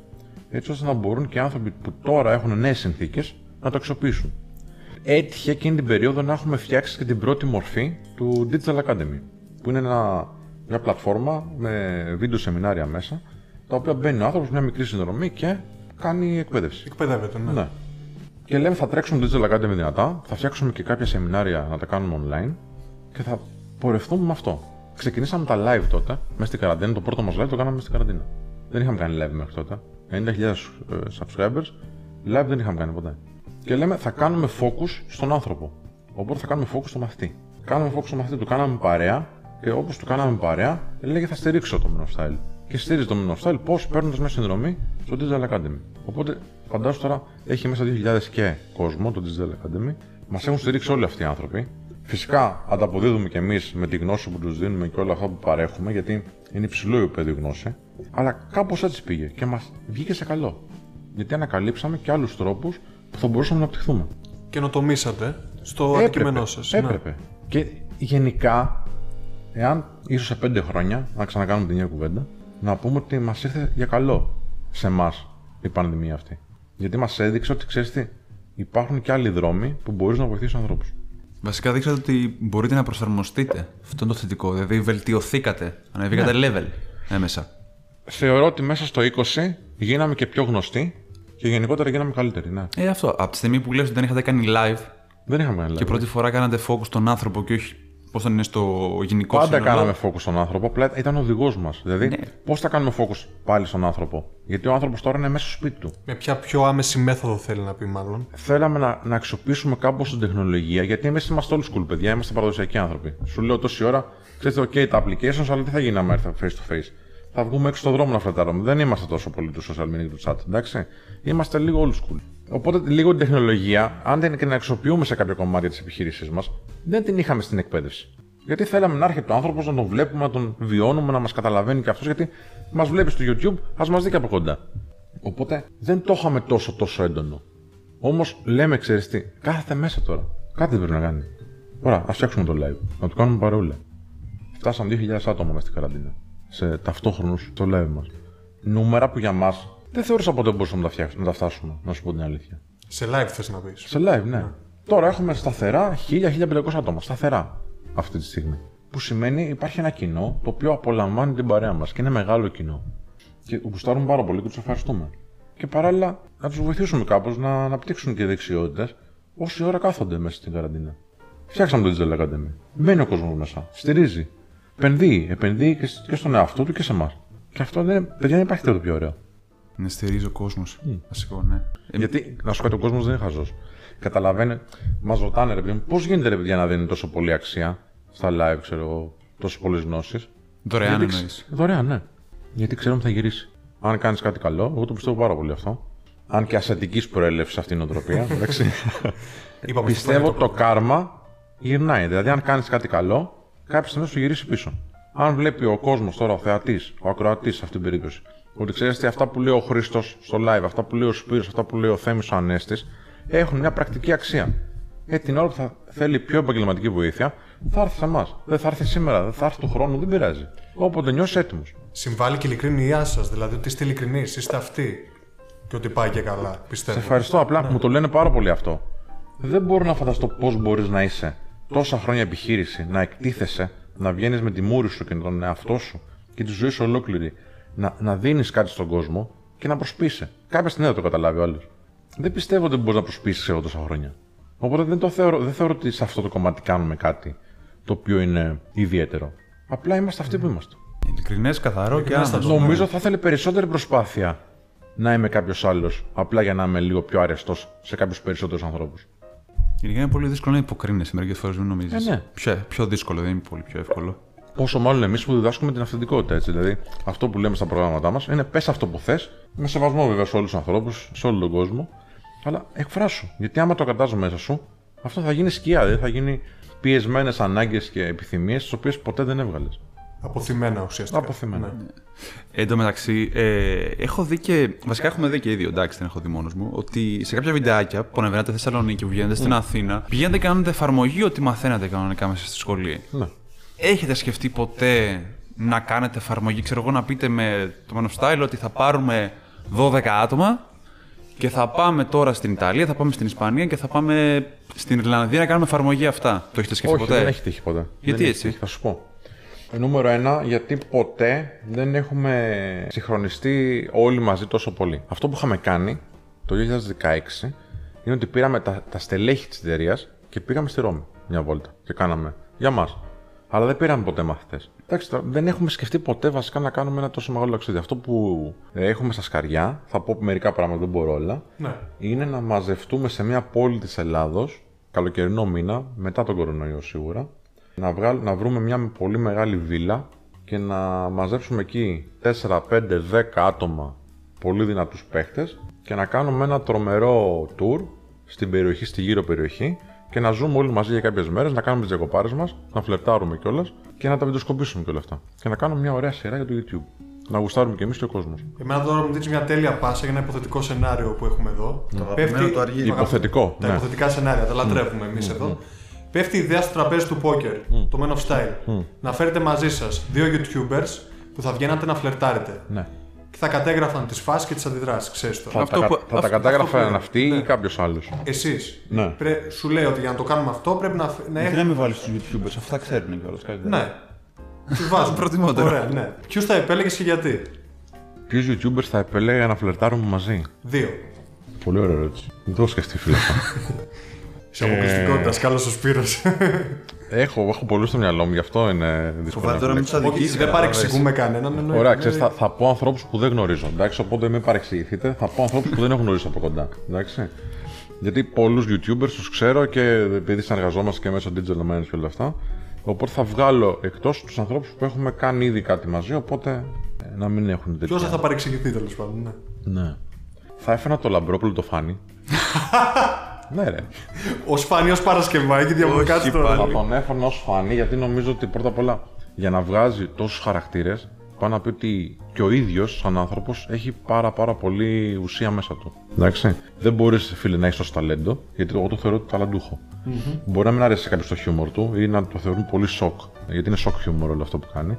έτσι ώστε να μπορούν και οι άνθρωποι που τώρα έχουν νέες συνθήκες να το αξιοποιήσουν. Έτυχε εκείνη την περίοδο να έχουμε φτιάξει και την πρώτη μορφή του Digital Academy, που είναι ένα, μια πλατφόρμα με βίντεο σεμινάρια μέσα, τα οποία μπαίνει ο άνθρωπος μια μικρή συνδρομή και κάνει εκπαίδευση. Εκπαιδεύεται, ναι. Ναι. Και λέμε θα τρέξουμε το Digital Academy δυνατά, θα φτιάξουμε και κάποια σεμινάρια να τα κάνουμε online και θα πορευτούμε με αυτό. Ξεκινήσαμε τα live τότε, μέσα στην καραντίνα. Το πρώτο μας live το κάναμε μέσα στην καραντίνα. Δεν είχαμε κάνει live μέχρι τότε. 90.000 ε, subscribers, live δεν είχαμε κάνει ποτέ. Και λέμε θα κάνουμε focus στον άνθρωπο. Οπότε θα κάνουμε focus στο μαθητή. Κάνουμε focus στο μαθητή, του κάναμε παρέα και όπως του κάναμε παρέα, έλεγε θα στηρίξω το Men of Style. Και στηρίζει το Men of Style πώς παίρνοντας μια συνδρομή στο Digital Academy. Οπότε φαντάσου τώρα έχει μέσα 2.000 και κόσμο το Digital Academy. Μας έχουν στηρίξει όλοι αυτοί οι άνθρωποι. Φυσικά ανταποδίδουμε κι εμείς με τη γνώση που τους δίνουμε και όλα αυτά που παρέχουμε, γιατί είναι υψηλό η επίπεδο γνώση. Αλλά κάπως έτσι πήγε και μας βγήκε σε καλό. Γιατί ανακαλύψαμε και άλλους τρόπους που θα μπορούσαμε να αναπτυχθούμε. Καινοτομήσατε στο αντικείμενό σας. Έπρεπε. Και γενικά, εάν ίσως σε πέντε χρόνια, να ξανακάνουμε την ίδια κουβέντα, να πούμε ότι μας ήρθε για καλό σε εμάς η πανδημία αυτή. Γιατί μας έδειξε ότι ξέρεις τι, υπάρχουν και άλλοι δρόμοι που μπορείς να βοηθήσεις ανθρώπους. Βασικά δείξατε ότι μπορείτε να προσαρμοστείτε. Αυτό είναι το θετικό. Δηλαδή βελτιωθήκατε. Ανεβήκατε level έμεσα. Θεωρώ ότι μέσα στο 20 γίναμε και πιο γνωστοί και γενικότερα γίναμε καλύτεροι. Ναι. Ε, αυτό. Από τη στιγμή που λες ότι δεν είχατε κάνει live Δεν είχαμε κάνει και live. πρώτη φορά κάνατε focus στον άνθρωπο και όχι πώς θα είναι στο γενικό Πάντα σύνολο. κάναμε focus στον άνθρωπο, απλά ήταν ο οδηγός μας. Δηλαδή, Ναι. πώς θα κάνουμε focus πάλι στον άνθρωπο; Γιατί ο άνθρωπος τώρα είναι μέσα στο σπίτι του. Με ποια πιο άμεση μέθοδο θέλει να πει, μάλλον; Θέλαμε να, να αξιοποιήσουμε κάπως την τεχνολογία, γιατί εμείς είμαστε όλοι school παιδιά, είμαστε παραδοσιακοί άνθρωποι. Σου λέω τόση ώρα, ξέρετε, OK, τα applications, αλλά τι θα γίνει άμα έρθει face to face; Θα βγούμε έξω στον δρόμο να φρετάρουμε. Δεν είμαστε τόσο πολύ του social media και του chat, εντάξει. Είμαστε λίγο old school. Οπότε λίγο την τεχνολογία, αν δεν και να αξιοποιούμε σε κάποια κομμάτια της επιχείρησής μας, δεν την είχαμε στην εκπαίδευση. Γιατί θέλαμε να έρχεται ο άνθρωπος να τον βλέπουμε, να τον βιώνουμε, να μας καταλαβαίνει και αυτός, γιατί μας βλέπει στο YouTube, ας μας δει και από κοντά. Οπότε δεν το είχαμε τόσο τόσο έντονο. Όμως λέμε, ξέρεις τι, κάθεται μέσα τώρα. Κάτι δεν πρέπει να κάνει. Ωραία, ας φτιάξουμε το live. Να το κάνουμε παρόλα. Φτάσαμε 2.000 άτομα μέσα στην καραντίνα. Σε ταυτόχρονους στο live μας. Νούμερα που για μας δεν θεώρησα ποτέ μπορούσαμε να τα, φτιάξουμε, να τα φτάσουμε, να σου πω την αλήθεια. Σε live θες να πεις. Σε live, ναι. Τώρα έχουμε σταθερά 1000-1500 άτομα. Σταθερά αυτή τη στιγμή. Που σημαίνει υπάρχει ένα κοινό το οποίο απολαμβάνει την παρέα μας και είναι μεγάλο κοινό. Και γουστάρουν πάρα πολύ και τους ευχαριστούμε. Και παράλληλα να τους βοηθήσουμε κάπως να αναπτύξουν και δεξιότητες όση ώρα κάθονται μέσα στην καραντίνα. Φτιάξαμε το Digital Academy. Μπαίνει ο κόσμος μέσα. Στηρίζει. Επενδύει. Επενδύει και σ- και στον εαυτό του και σε εμάς. Και αυτό δεν, παιδιά, δεν υπάρχει τίποτα πιο ωραίο. Να στηρίζει ο κόσμος. Βασικό, ναι. Ε, Γιατί, να σου πω, ο κόσμος δεν είναι χαζός. Καταλαβαίνει, μας ρωτάνε ρε παιδί μου, πώς γίνεται ρε παιδιά να δίνει τόσο πολύ αξία στα live, ξέρω εγώ, τόσο πολλές γνώσεις. Δωρεάν Γιατί εννοείς. ξ- Δωρεάν, ναι. Γιατί ξέρουμε ότι θα γυρίσει. Αν κάνεις κάτι καλό, εγώ το πιστεύω πάρα πολύ αυτό. Αν και ασιατική προέλευσης αυτή η νοοτροπία. εντάξει. Είπαμε πιστεύω στο το κάρμα γυρνάει. Δηλαδή, αν κάνεις κάτι καλό, κάποια στιγμή θα σου γυρίσει πίσω. Αν βλέπει ο κόσμος τώρα, ο θεατής, ο ακροατής σε αυτή την περίπτωση, ότι ξέρεις τι αυτά που λέει ο Χρήστος στο live, αυτά που λέει ο Σπύρος, αυτά που λέει ο Θέμης ο Ανέστης, έχουν μια πρακτική αξία. Ε, την ώρα που θα θέλει πιο επαγγελματική βοήθεια, θα έρθει σε εμάς. Δεν θα έρθει σήμερα, δεν θα έρθει του χρόνου, δεν πειράζει. Όποτε νιώσει έτοιμος. Συμβάλλει και η ειλικρίνειά σας, δηλαδή ότι είστε ειλικρινείς, είστε αυτοί. Και ότι πάει και καλά, πιστεύω. Σε ευχαριστώ απλά που μου το λένε πάρα πολύ αυτό. Δεν μπορώ να φανταστώ πώς μπορείς να είσαι τόσα χρόνια επιχείρηση, να εκτίθεσαι, να βγαίνεις με τη μούρη σου και τον εαυτό σου και τη ζωή σου ολόκληρη, να, να δίνεις κάτι στον κόσμο και να προσπίσει. Κάποια στιγμή θα το καταλάβει ο άλλος. Δεν πιστεύω ότι μπορείς να προσπίσει εγώ τόσα χρόνια. Οπότε δεν, το θεωρώ, δεν θεωρώ ότι σε αυτό το κομμάτι κάνουμε κάτι το οποίο είναι ιδιαίτερο. Απλά είμαστε αυτοί που είμαστε. Ειλικρινές, καθαρό και άμεσο. Νομίζω θα ήθελε περισσότερη προσπάθεια να είμαι κάποιος άλλος, απλά για να είμαι λίγο πιο αρεστός σε κάποιους περισσότερους ανθρώπους. Γενικά είναι πολύ δύσκολο να υποκρίνεσαι μερικές φορές, μην νομίζεις. Ε, ναι. πιο, πιο δύσκολο, δεν είναι πολύ πιο εύκολο. Πόσο μάλλον εμείς που διδάσκουμε την αυθεντικότητα, έτσι. Δηλαδή, αυτό που λέμε στα προγράμματά μας είναι πες αυτό που θες, με σεβασμό βέβαια σε όλους τους ανθρώπους, σε όλο τον κόσμο, αλλά εκφράσου. Γιατί άμα το κρατάς μέσα σου, αυτό θα γίνει σκιά, δηλαδή θα γίνει πιεσμένες ανάγκες και επιθυμίες, τις οποίες ποτέ δεν έβγαλες. Αποθυμένα ουσιαστικά. Αποθυμένα. Ναι. Εν τω μεταξύ, ε, έχω δει και. Βασικά, έχουμε δει και οι δύο, εντάξει, δεν έχω δει μόνος μου. Ότι σε κάποια βιντεάκια που ανεβαίνατε στη Θεσσαλονίκη, που βγαίνετε στην Αθήνα, πηγαίνετε και κάνετε εφαρμογή ότι μαθαίνατε κανονικά μέσα στη σχολή. Ναι. Έχετε σκεφτεί ποτέ να κάνετε εφαρμογή, ξέρω εγώ, να πείτε με το Man of Style ότι θα πάρουμε 12 άτομα; Και θα πάμε τώρα στην Ιταλία, θα πάμε στην Ισπανία και θα πάμε στην Ιρλανδία να κάνουμε εφαρμογή αυτά. Το έχετε σκεφτεί Όχι, ποτέ; δεν έχει τύχει ποτέ. Γιατί δεν έχει έτσι; τύχει, θα σου πω. Ε, Νούμερο ένα, γιατί ποτέ δεν έχουμε συγχρονιστεί όλοι μαζί τόσο πολύ. Αυτό που είχαμε κάνει το 2016 είναι ότι πήραμε τα, τα στελέχη της εταιρείας και πήγαμε στη Ρώμη μια βόλτα και κάναμε για μας. Αλλά δεν πήραμε ποτέ μαθητές. Εντάξει, τώρα, δεν έχουμε σκεφτεί ποτέ βασικά να κάνουμε ένα τόσο μεγάλο ταξίδι. Αυτό που ε, έχουμε στα σκαριά, θα πω μερικά πράγματα, δεν μπορώ όλα, Ναι. είναι να μαζευτούμε σε μια πόλη της Ελλάδος, καλοκαιρινό μήνα, μετά τον κορονοϊό σίγουρα, να, βγάλ, να βρούμε μια πολύ μεγάλη βίλα και να μαζέψουμε εκεί 4, 5, 10 άτομα πολύ δυνατούς παίχτες και να κάνουμε ένα τρομερό tour στην περιοχή, στη γύρω περιοχή και να ζούμε όλοι μαζί για κάποιες μέρες, να κάνουμε τις διακοπάρες μας, να φλερτάρουμε κιόλας και να τα βιντεοσκοπήσουμε και όλα αυτά. Και να κάνουμε μια ωραία σειρά για το YouTube. Να γουστάρουμε κι εμείς και ο κόσμος. Εμένα τώρα μου δίνει μια τέλεια πάσα για ένα υποθετικό σενάριο που έχουμε εδώ. αγαπημένο του Αργύρι. Υποθετικό, Τα ναι. υποθετικά σενάρια, τα λατρεύουμε εμείς εδώ. Πέφτει η ιδέα στο τραπέζι του πόκερ, το Men of Style. Να φέρετε μαζί σας δύο YouTubers που θα βγαίνατε να φλερτάρετε. Ναι. Και θα κατέγραφαν τις φάσεις και τις αντιδράσεις, ξέρεις το. Θα, Αυτό τα, που- κα- θα τα αυτό- κατάγραφαν αυτό που- αυτοί ναι. ή κάποιος άλλος; Εσείς. Ναι. Σου λέει ότι για να το κάνουμε αυτό πρέπει να, φ- να Γιατί έχει. να μην βάλεις τους YouTubers, αυτά ξέρουν κιόλας καλύτερα. Ναι. Τους βάζουμε. Προτιμότερο. Ωραία, ναι. Ποιους θα επέλεγες και γιατί; Ποιους YouTubers θα επέλεγα να φλερτάρουμε μαζί; Δύο. Πολύ ωραία ερώτηση. Δεν το έχω σκεφτεί, φίλε. Σε αποκλειστικότητας, καλό ο Σπύρος. έχω έχω πολλού στο μυαλό μου, γι' αυτό είναι δύσκολο. Φοβάται να τώρα μην επιλέξω. τους Όχι, αδικήσει. δεν παρεξηγούμε κανέναν. εννοείται. Ωραία, ξέρεις, θα, θα πω ανθρώπους που δεν γνωρίζω. Εντάξει, οπότε μην παρεξηγηθείτε. Θα πω ανθρώπους που δεν έχω γνωρίσει από κοντά. Εντάξει. Γιατί πολλούς YouTubers τους ξέρω και επειδή συνεργαζόμαστε και μέσω digital management και όλα αυτά. Οπότε θα βγάλω εκτός τους ανθρώπους που έχουμε κάνει ήδη κάτι μαζί. Οπότε ε, να μην έχουν τέτοια. Ποιο θα παρεξηγηθεί τέλος πάντων. Ναι. Ναι. Θα έφερα το λαμπρόπουλο το φάνη. ναι, ρε. Ο Σπάνιο Παρασκευάκη διαβολικά Όχι τώρα. Θα τον έφερνα ως φανή γιατί νομίζω ότι πρώτα απ' όλα για να βγάζει τόσους χαρακτήρες, πάω να πει ότι και ο ίδιος σαν άνθρωπος έχει πάρα πάρα πολύ ουσία μέσα του. Εντάξει. Δεν μπορείς, φίλε, να έχεις τόσος ταλέντο, γιατί εγώ το θεωρώ ταλαντούχο. Μπορεί να μην αρέσει σε κάποιος το χιούμορ του ή να το θεωρούν πολύ σοκ, γιατί είναι σοκ χιούμορ όλο αυτό που κάνει.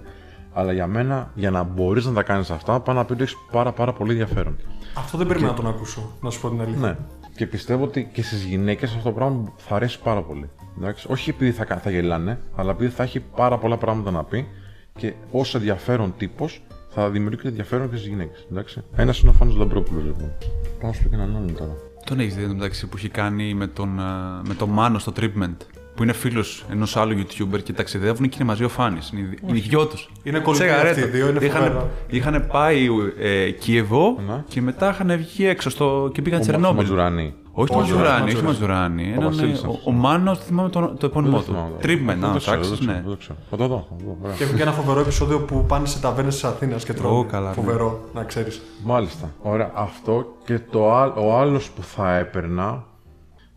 Αλλά για μένα, για να μπορείς να τα κάνεις αυτά, πάω να πει ότι έχεις πάρα, πάρα πολύ ενδιαφέρον. Αυτό δεν περίμενα να τον ακούσω, να σου πω την αλήθεια. Ναι. Και πιστεύω ότι και στις γυναίκες αυτό το πράγμα θα αρέσει πάρα πολύ. Εντάξει. Όχι επειδή θα, κα- θα γελάνε, αλλά επειδή θα έχει πάρα πολλά πράγματα να πει και ω ενδιαφέρον τύπος θα δημιουργεί και ενδιαφέρον και στις γυναίκες. Ένας είναι ο Φάνος Λαμπρόπουλος λοιπόν. Πάω να σου πω και έναν άλλον τώρα. Τον έχεις δει μεταξύ που έχει κάνει με τον, α, με τον Μάνο στο treatment. Που είναι φίλος ενός άλλου YouTuber και ταξιδεύουν και είναι μαζί ο Φάνης. Είναι, οι- είναι οι δυο τους. Είναι κολλητοί αυτοί οι δύο, είναι φοβερά. Είχαν πάει ε, Κίεβο Ναι. και μετά είχαν βγει έξω στο, και πήγαν Ο, ο Τσερνόμπιλ. Ματζουράνη. Όχι το Όχι, Μαζουράνι, όχι, όχι Μαζουράνι. Μαζουράνι. Ο Έναν, Βασίλης ε, ο, αυτός. ο Μάνος, θυμάμαι το, το επώνυμό Δεν του. θυμάμαι. Τρίπμεν, Δεν να το ξέρω, ψάξει. δεν το Ναι. ξέρω, δεν το ξέρω. Θα το δω, θα το δω, ωραία. Και έχουν και ένα φοβερό επεισόδιο που πάνε σε ταβέρνες της Αθήνας και τρώνε. Ω, καλά, ναι. Φοβερό, να ξέρεις. Μάλιστα. Ωραία. Αυτό και το άλλο, ο άλλος που θα έπαιρνα.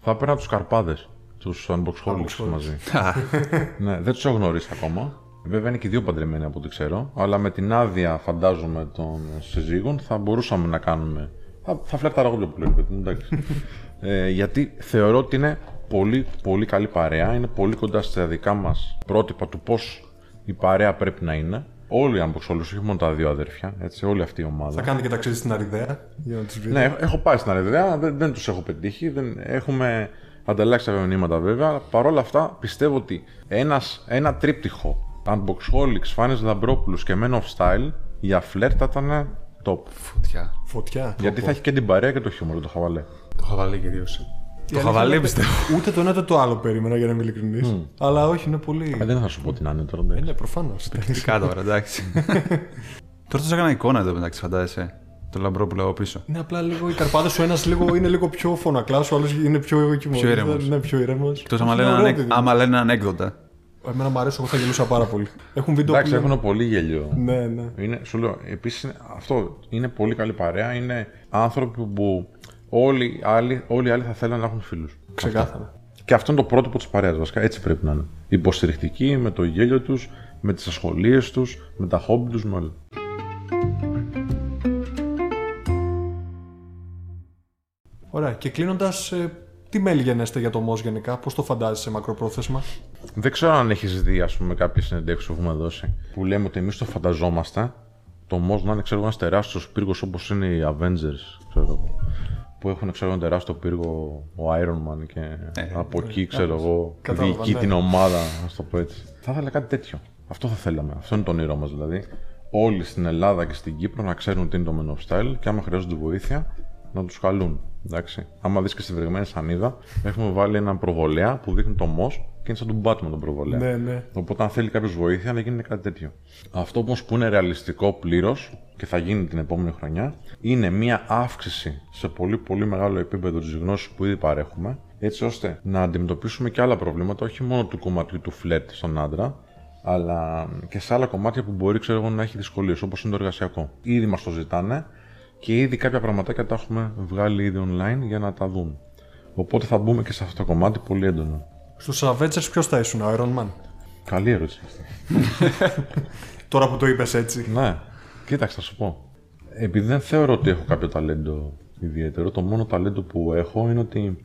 Θα έπαιρνα τους Καρπάδες. Τους Unboxholics Unboxholics. μαζί. ναι, δεν τους έχω γνωρίσει ακόμα. Βέβαια είναι και οι δύο παντρεμένοι από ό,τι ξέρω. Αλλά με την άδεια, φαντάζομαι, των συζύγων θα μπορούσαμε να κάνουμε. Θα, θα φλερτάρω εγώ πιο πολύ, παιδί μου, εντάξει. ε, γιατί θεωρώ ότι είναι πολύ, πολύ καλή παρέα. Είναι πολύ κοντά στα δικά μας πρότυπα του πώς η παρέα πρέπει να είναι. Όλοι οι Unboxholics, όχι μόνο τα δύο αδέρφια, έτσι, όλη αυτή η ομάδα. Θα κάνετε και ταξίδι στην Αριδαία για να τι βρείτε. Ναι, έχω- έχω πάει στην Αριδέα, δεν, δεν τους έχω πετύχει. Δεν, έχουμε ανταλλάξει κάποια μηνύματα βέβαια. Παρ' όλα αυτά πιστεύω ότι ένας, ένα τρίπτυχο Unboxholics, Φάνης Λαμπρόπουλους και Men of Style για φλερ θα ήταν top. Φωτιά. Φωτιά. Γιατί θα έχει και την παρέα και το χιούμορ, το χαβαλέ. Το χαβαλέ κυρίως. Η Το αλήθεια χαβαλέ είναι- πιστεύω. Ούτε το ένα ούτε το άλλο περίμενα για να είμαι ειλικρινής. Αλλά όχι, είναι πολύ. Ε, δεν θα σου πω τι να είναι τώρα. Ε, εντάξει. ναι, προφανώς. Τι κάτω τώρα, εντάξει. Τώρα του έκανα εικόνα εδώ μεταξύ, φαντάζεσαι. Το λαμπρό που λέω πίσω. Είναι απλά λίγο οι καρπάδες ο ένας λίγο, είναι λίγο πιο φωνακλάς, ο άλλος είναι πιο κοιμωμένο. Πιο ήρεμος. Ναι, πιο ήρεμος. Εκτός άμα, λένε ανέκ- άμα λένε ανέκδοτα. Εμένα μου αρέσει, εγώ θα γελούσα πάρα πολύ. Έχουν βίντεο Εντάξει, που λένε- έχουν πολύ γέλιο. Ναι, ναι. Είναι, σου λέω, επίσης αυτό είναι πολύ καλή παρέα. Είναι άνθρωποι που όλοι οι άλλοι, όλοι οι άλλοι θα θέλουν να έχουν φίλους. Ξεκάθαρα. Και αυτό είναι το πρότυπο της παρέας, βασικά. Έτσι πρέπει να είναι. Υποστηρικτικοί, με το γέλιο τους, με τις ασχολίες τους, με τα χόμπι τους, με όλα. Ωραία. Και κλείνοντας, τι μέλη γενέστε για το ΜΟΣ γενικά, πώς το φαντάζεσαι μακροπρόθεσμα; Δεν ξέρω αν έχεις δει, ας πούμε, κάποιες συνεντεύξεις που έχουμε δώσει που λέμε ότι εμείς το φανταζόμαστε. Το Moss να είναι, ξέρω εγώ, ένας τεράστιος πύργος όπως είναι οι Avengers, ξέρω εγώ. Που έχουν, ξέρω εγώ, ένα τεράστιο πύργο ο Iron Man και από εκεί, ξέρω εγώ, Κατάλαβα, διοικεί ναι. την ομάδα, ας το πω έτσι. Θα ήθελα κάτι τέτοιο. Αυτό θα θέλαμε. Αυτό είναι το όνειρό μας δηλαδή. Όλοι στην Ελλάδα και στην Κύπρο να ξέρουν τι είναι το Men of Style και άμα χρειάζονται βοήθεια να τους καλούν. Εντάξει. Άμα δεις και στη βρεγμένη σανίδα, έχουμε βάλει έναν προβολέα που δείχνει το Moss και είναι σαν τον Batman τον προβολέα. Ναι, ναι. Οπότε, αν θέλει κάποιος βοήθεια, να γίνει κάτι τέτοιο. Αυτό όμως που είναι ρεαλιστικό πλήρως και θα γίνει την επόμενη χρονιά, είναι μία αύξηση σε πολύ πολύ μεγάλο επίπεδο της γνώσης που ήδη παρέχουμε, έτσι ώστε να αντιμετωπίσουμε και άλλα προβλήματα, όχι μόνο του κομματιού του φλερτ στον άντρα, αλλά και σε άλλα κομμάτια που μπορεί ξέρω εγώ, να έχει δυσκολίες, όπως είναι το εργασιακό. Ήδη μας το ζητάνε και ήδη κάποια πραγματάκια τα έχουμε βγάλει ήδη online για να τα δουν. Οπότε θα μπούμε και σε αυτό το κομμάτι πολύ έντονα. Στους Avengers ποιος θα ήσουν, ο Iron Man; Καλή ερώτηση αυτή. Τώρα που το είπες έτσι. Ναι, κοίταξε, θα σου πω. Επειδή δεν θεωρώ ότι έχω κάποιο ταλέντο ιδιαίτερο, το μόνο ταλέντο που έχω είναι ότι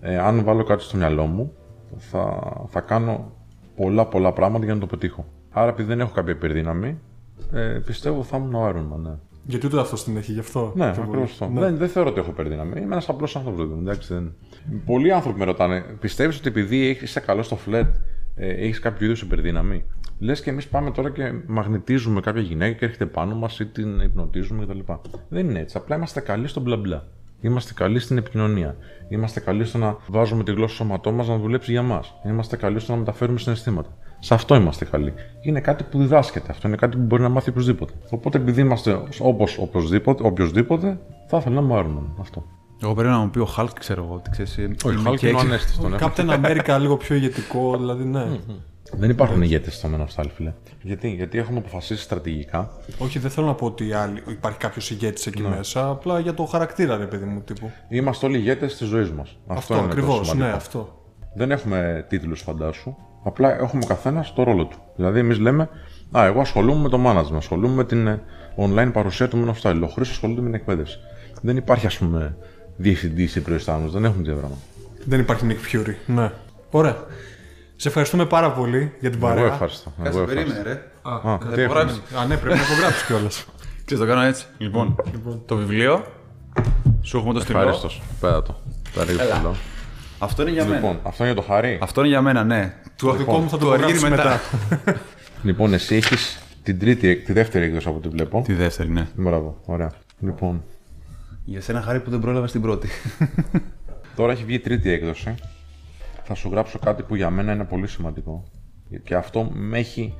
ε, αν βάλω κάτι στο μυαλό μου, θα, θα κάνω πολλά πολλά πράγματα για να το πετύχω. Άρα, επειδή δεν έχω κάποια υπερδύναμη, ε, πιστεύω θα ήμουν ο Iron Man, ναι. Γιατί ούτε αυτό την έχει, γι' αυτό. Ναι, πιο ακριβώς πολύ. αυτό. Ναι. Δεν, δεν θεωρώ ότι έχω υπερδύναμη. Είμαι ένας απλός άνθρωπος. Εντάξει, δεν... Πολλοί άνθρωποι με ρωτάνε, πιστεύεις ότι επειδή έχεις- είσαι καλό στο φλερτ, ε, έχεις κάποιο είδους υπερδύναμη; Λες και εμείς πάμε τώρα και μαγνητίζουμε κάποια γυναίκα και έρχεται πάνω μας ή την υπνοτίζουμε κτλ. Δεν είναι έτσι. Απλά είμαστε καλοί στο μπλα μπλα. Είμαστε καλοί στην επικοινωνία. Είμαστε καλοί στο να βάζουμε τη γλώσσα του σώματό μας να δουλέψει για μας. Είμαστε καλοί στο να μεταφέρουμε συναισθήματα. Σε αυτό είμαστε καλοί. Είναι κάτι που διδάσκεται. Αυτό είναι κάτι που μπορεί να μάθει οποιοδήποτε. Οπότε επειδή είμαστε όπως οποιοδήποτε, θα ήθελα να μου άρουν αυτό. Εγώ πρέπει να μου πει ο Hulk, ξέρω εγώ. Τι ξέρεις, Ο είμαι Hulk και είναι ο έξι- ανέστης, τον έχω. Captain America λίγο πιο ηγετικό, δηλαδή ναι. Δεν υπάρχουν ηγέτες στο Men of Style, φίλε. Γιατί, γιατί έχουμε αποφασίσει στρατηγικά. Όχι, δεν θέλω να πω ότι άλλοι- υπάρχει κάποιος ηγέτης εκεί Ναι. μέσα, απλά για το χαρακτήρα, ρε παιδί μου, τύπου. Είμαστε όλοι ηγέτες της ζωής μας. Αυτό, είναι το ακριβώς, σημαντικό. ναι, αυτό. Δεν έχουμε τίτλους, φαντάσου. Απλά έχουμε ο καθένα το ρόλο του. Δηλαδή, εμείς λέμε, Α, εγώ ασχολούμαι με το management, ασχολούμαι με την ε, online παρουσία του Men of Style. Ο Χρήστος ασχολείται με την εκπαίδευση. Δεν υπάρχει, ας πούμε, διευθυντής ή προϊστάμενος. Δεν έχουμε τέτοια πράγματα. Δεν υπάρχει Nick Fury. Ναι. Ωραία. Σε ευχαριστούμε πάρα πολύ για την παρέα. Εγώ ευχαριστώ. Εγώ Κάτσε, ευχαριστώ. περίμενε, ρε. Α, Θα τι έχουμε. υπογράψει. Α, ναι, πρέπει να υπογράψει κιόλας. Ξέρεις, το κάνω έτσι. Λοιπόν, το βιβλίο. Σου έχουμε το στυλό. Ευχαριστώ. Πέρα το. Πέρα το στυλό. Αυτό είναι για μένα. Λοιπόν, αυτό είναι για το χάρι. Αυτό είναι για μένα, ναι. Το δικό μου θα το το αργύρι υπογράψει μετά. Λοιπόν, εσύ έχεις την τρίτη, τη δεύτερη έκδοση από ό,τι βλέπω. Τη δεύτερη, ναι. Μπράβο, ωραία. Λοιπόν, Για σένα χάρη που δεν πρόλαβα στην πρώτη. τώρα έχει βγει η τρίτη έκδοση. Θα σου γράψω κάτι που για μένα είναι πολύ σημαντικό. Και αυτό με έχει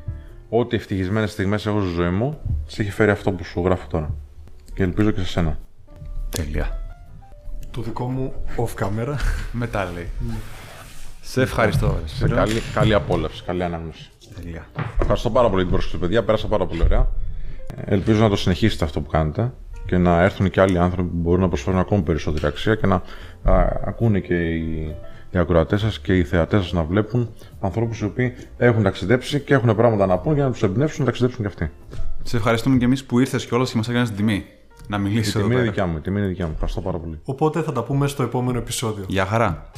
ό,τι ευτυχισμένες στιγμές έχω στη ζωή μου, σε έχει φέρει αυτό που σου γράφω τώρα. Και ελπίζω και σε σένα. Τέλεια. Το δικό μου off camera. Μετά λέει. Σε ευχαριστώ. ρε Σε Σπύρο. καλή, καλή απόλαυση, καλή ανάγνωση. Τελεία. Ευχαριστώ πάρα πολύ την πρόσκληση, παιδιά. Πέρασα πάρα πολύ ωραία. Ε, Ελπίζω να το συνεχίσετε αυτό που κάνετε και να έρθουν και άλλοι άνθρωποι που μπορούν να προσφέρουν ακόμη περισσότερη αξία και να α, ακούνε και οι, οι ακροατές σας και οι θεατές σας να βλέπουν ανθρώπους οι οποίοι έχουν ταξιδέψει και έχουν πράγματα να πούν για να τους εμπνεύσουν να ταξιδέψουν κι αυτοί. Σε ευχαριστούμε και εμείς που ήρθες κιόλας και μας έκανες την τιμή να Η μιλήσει εδώ τιμή είναι πέρα. δικιά μου, η τιμή είναι δικιά μου. Ευχαριστώ πάρα πολύ. Οπότε θα τα πούμε στο επόμενο επεισόδιο. Γεια χαρά.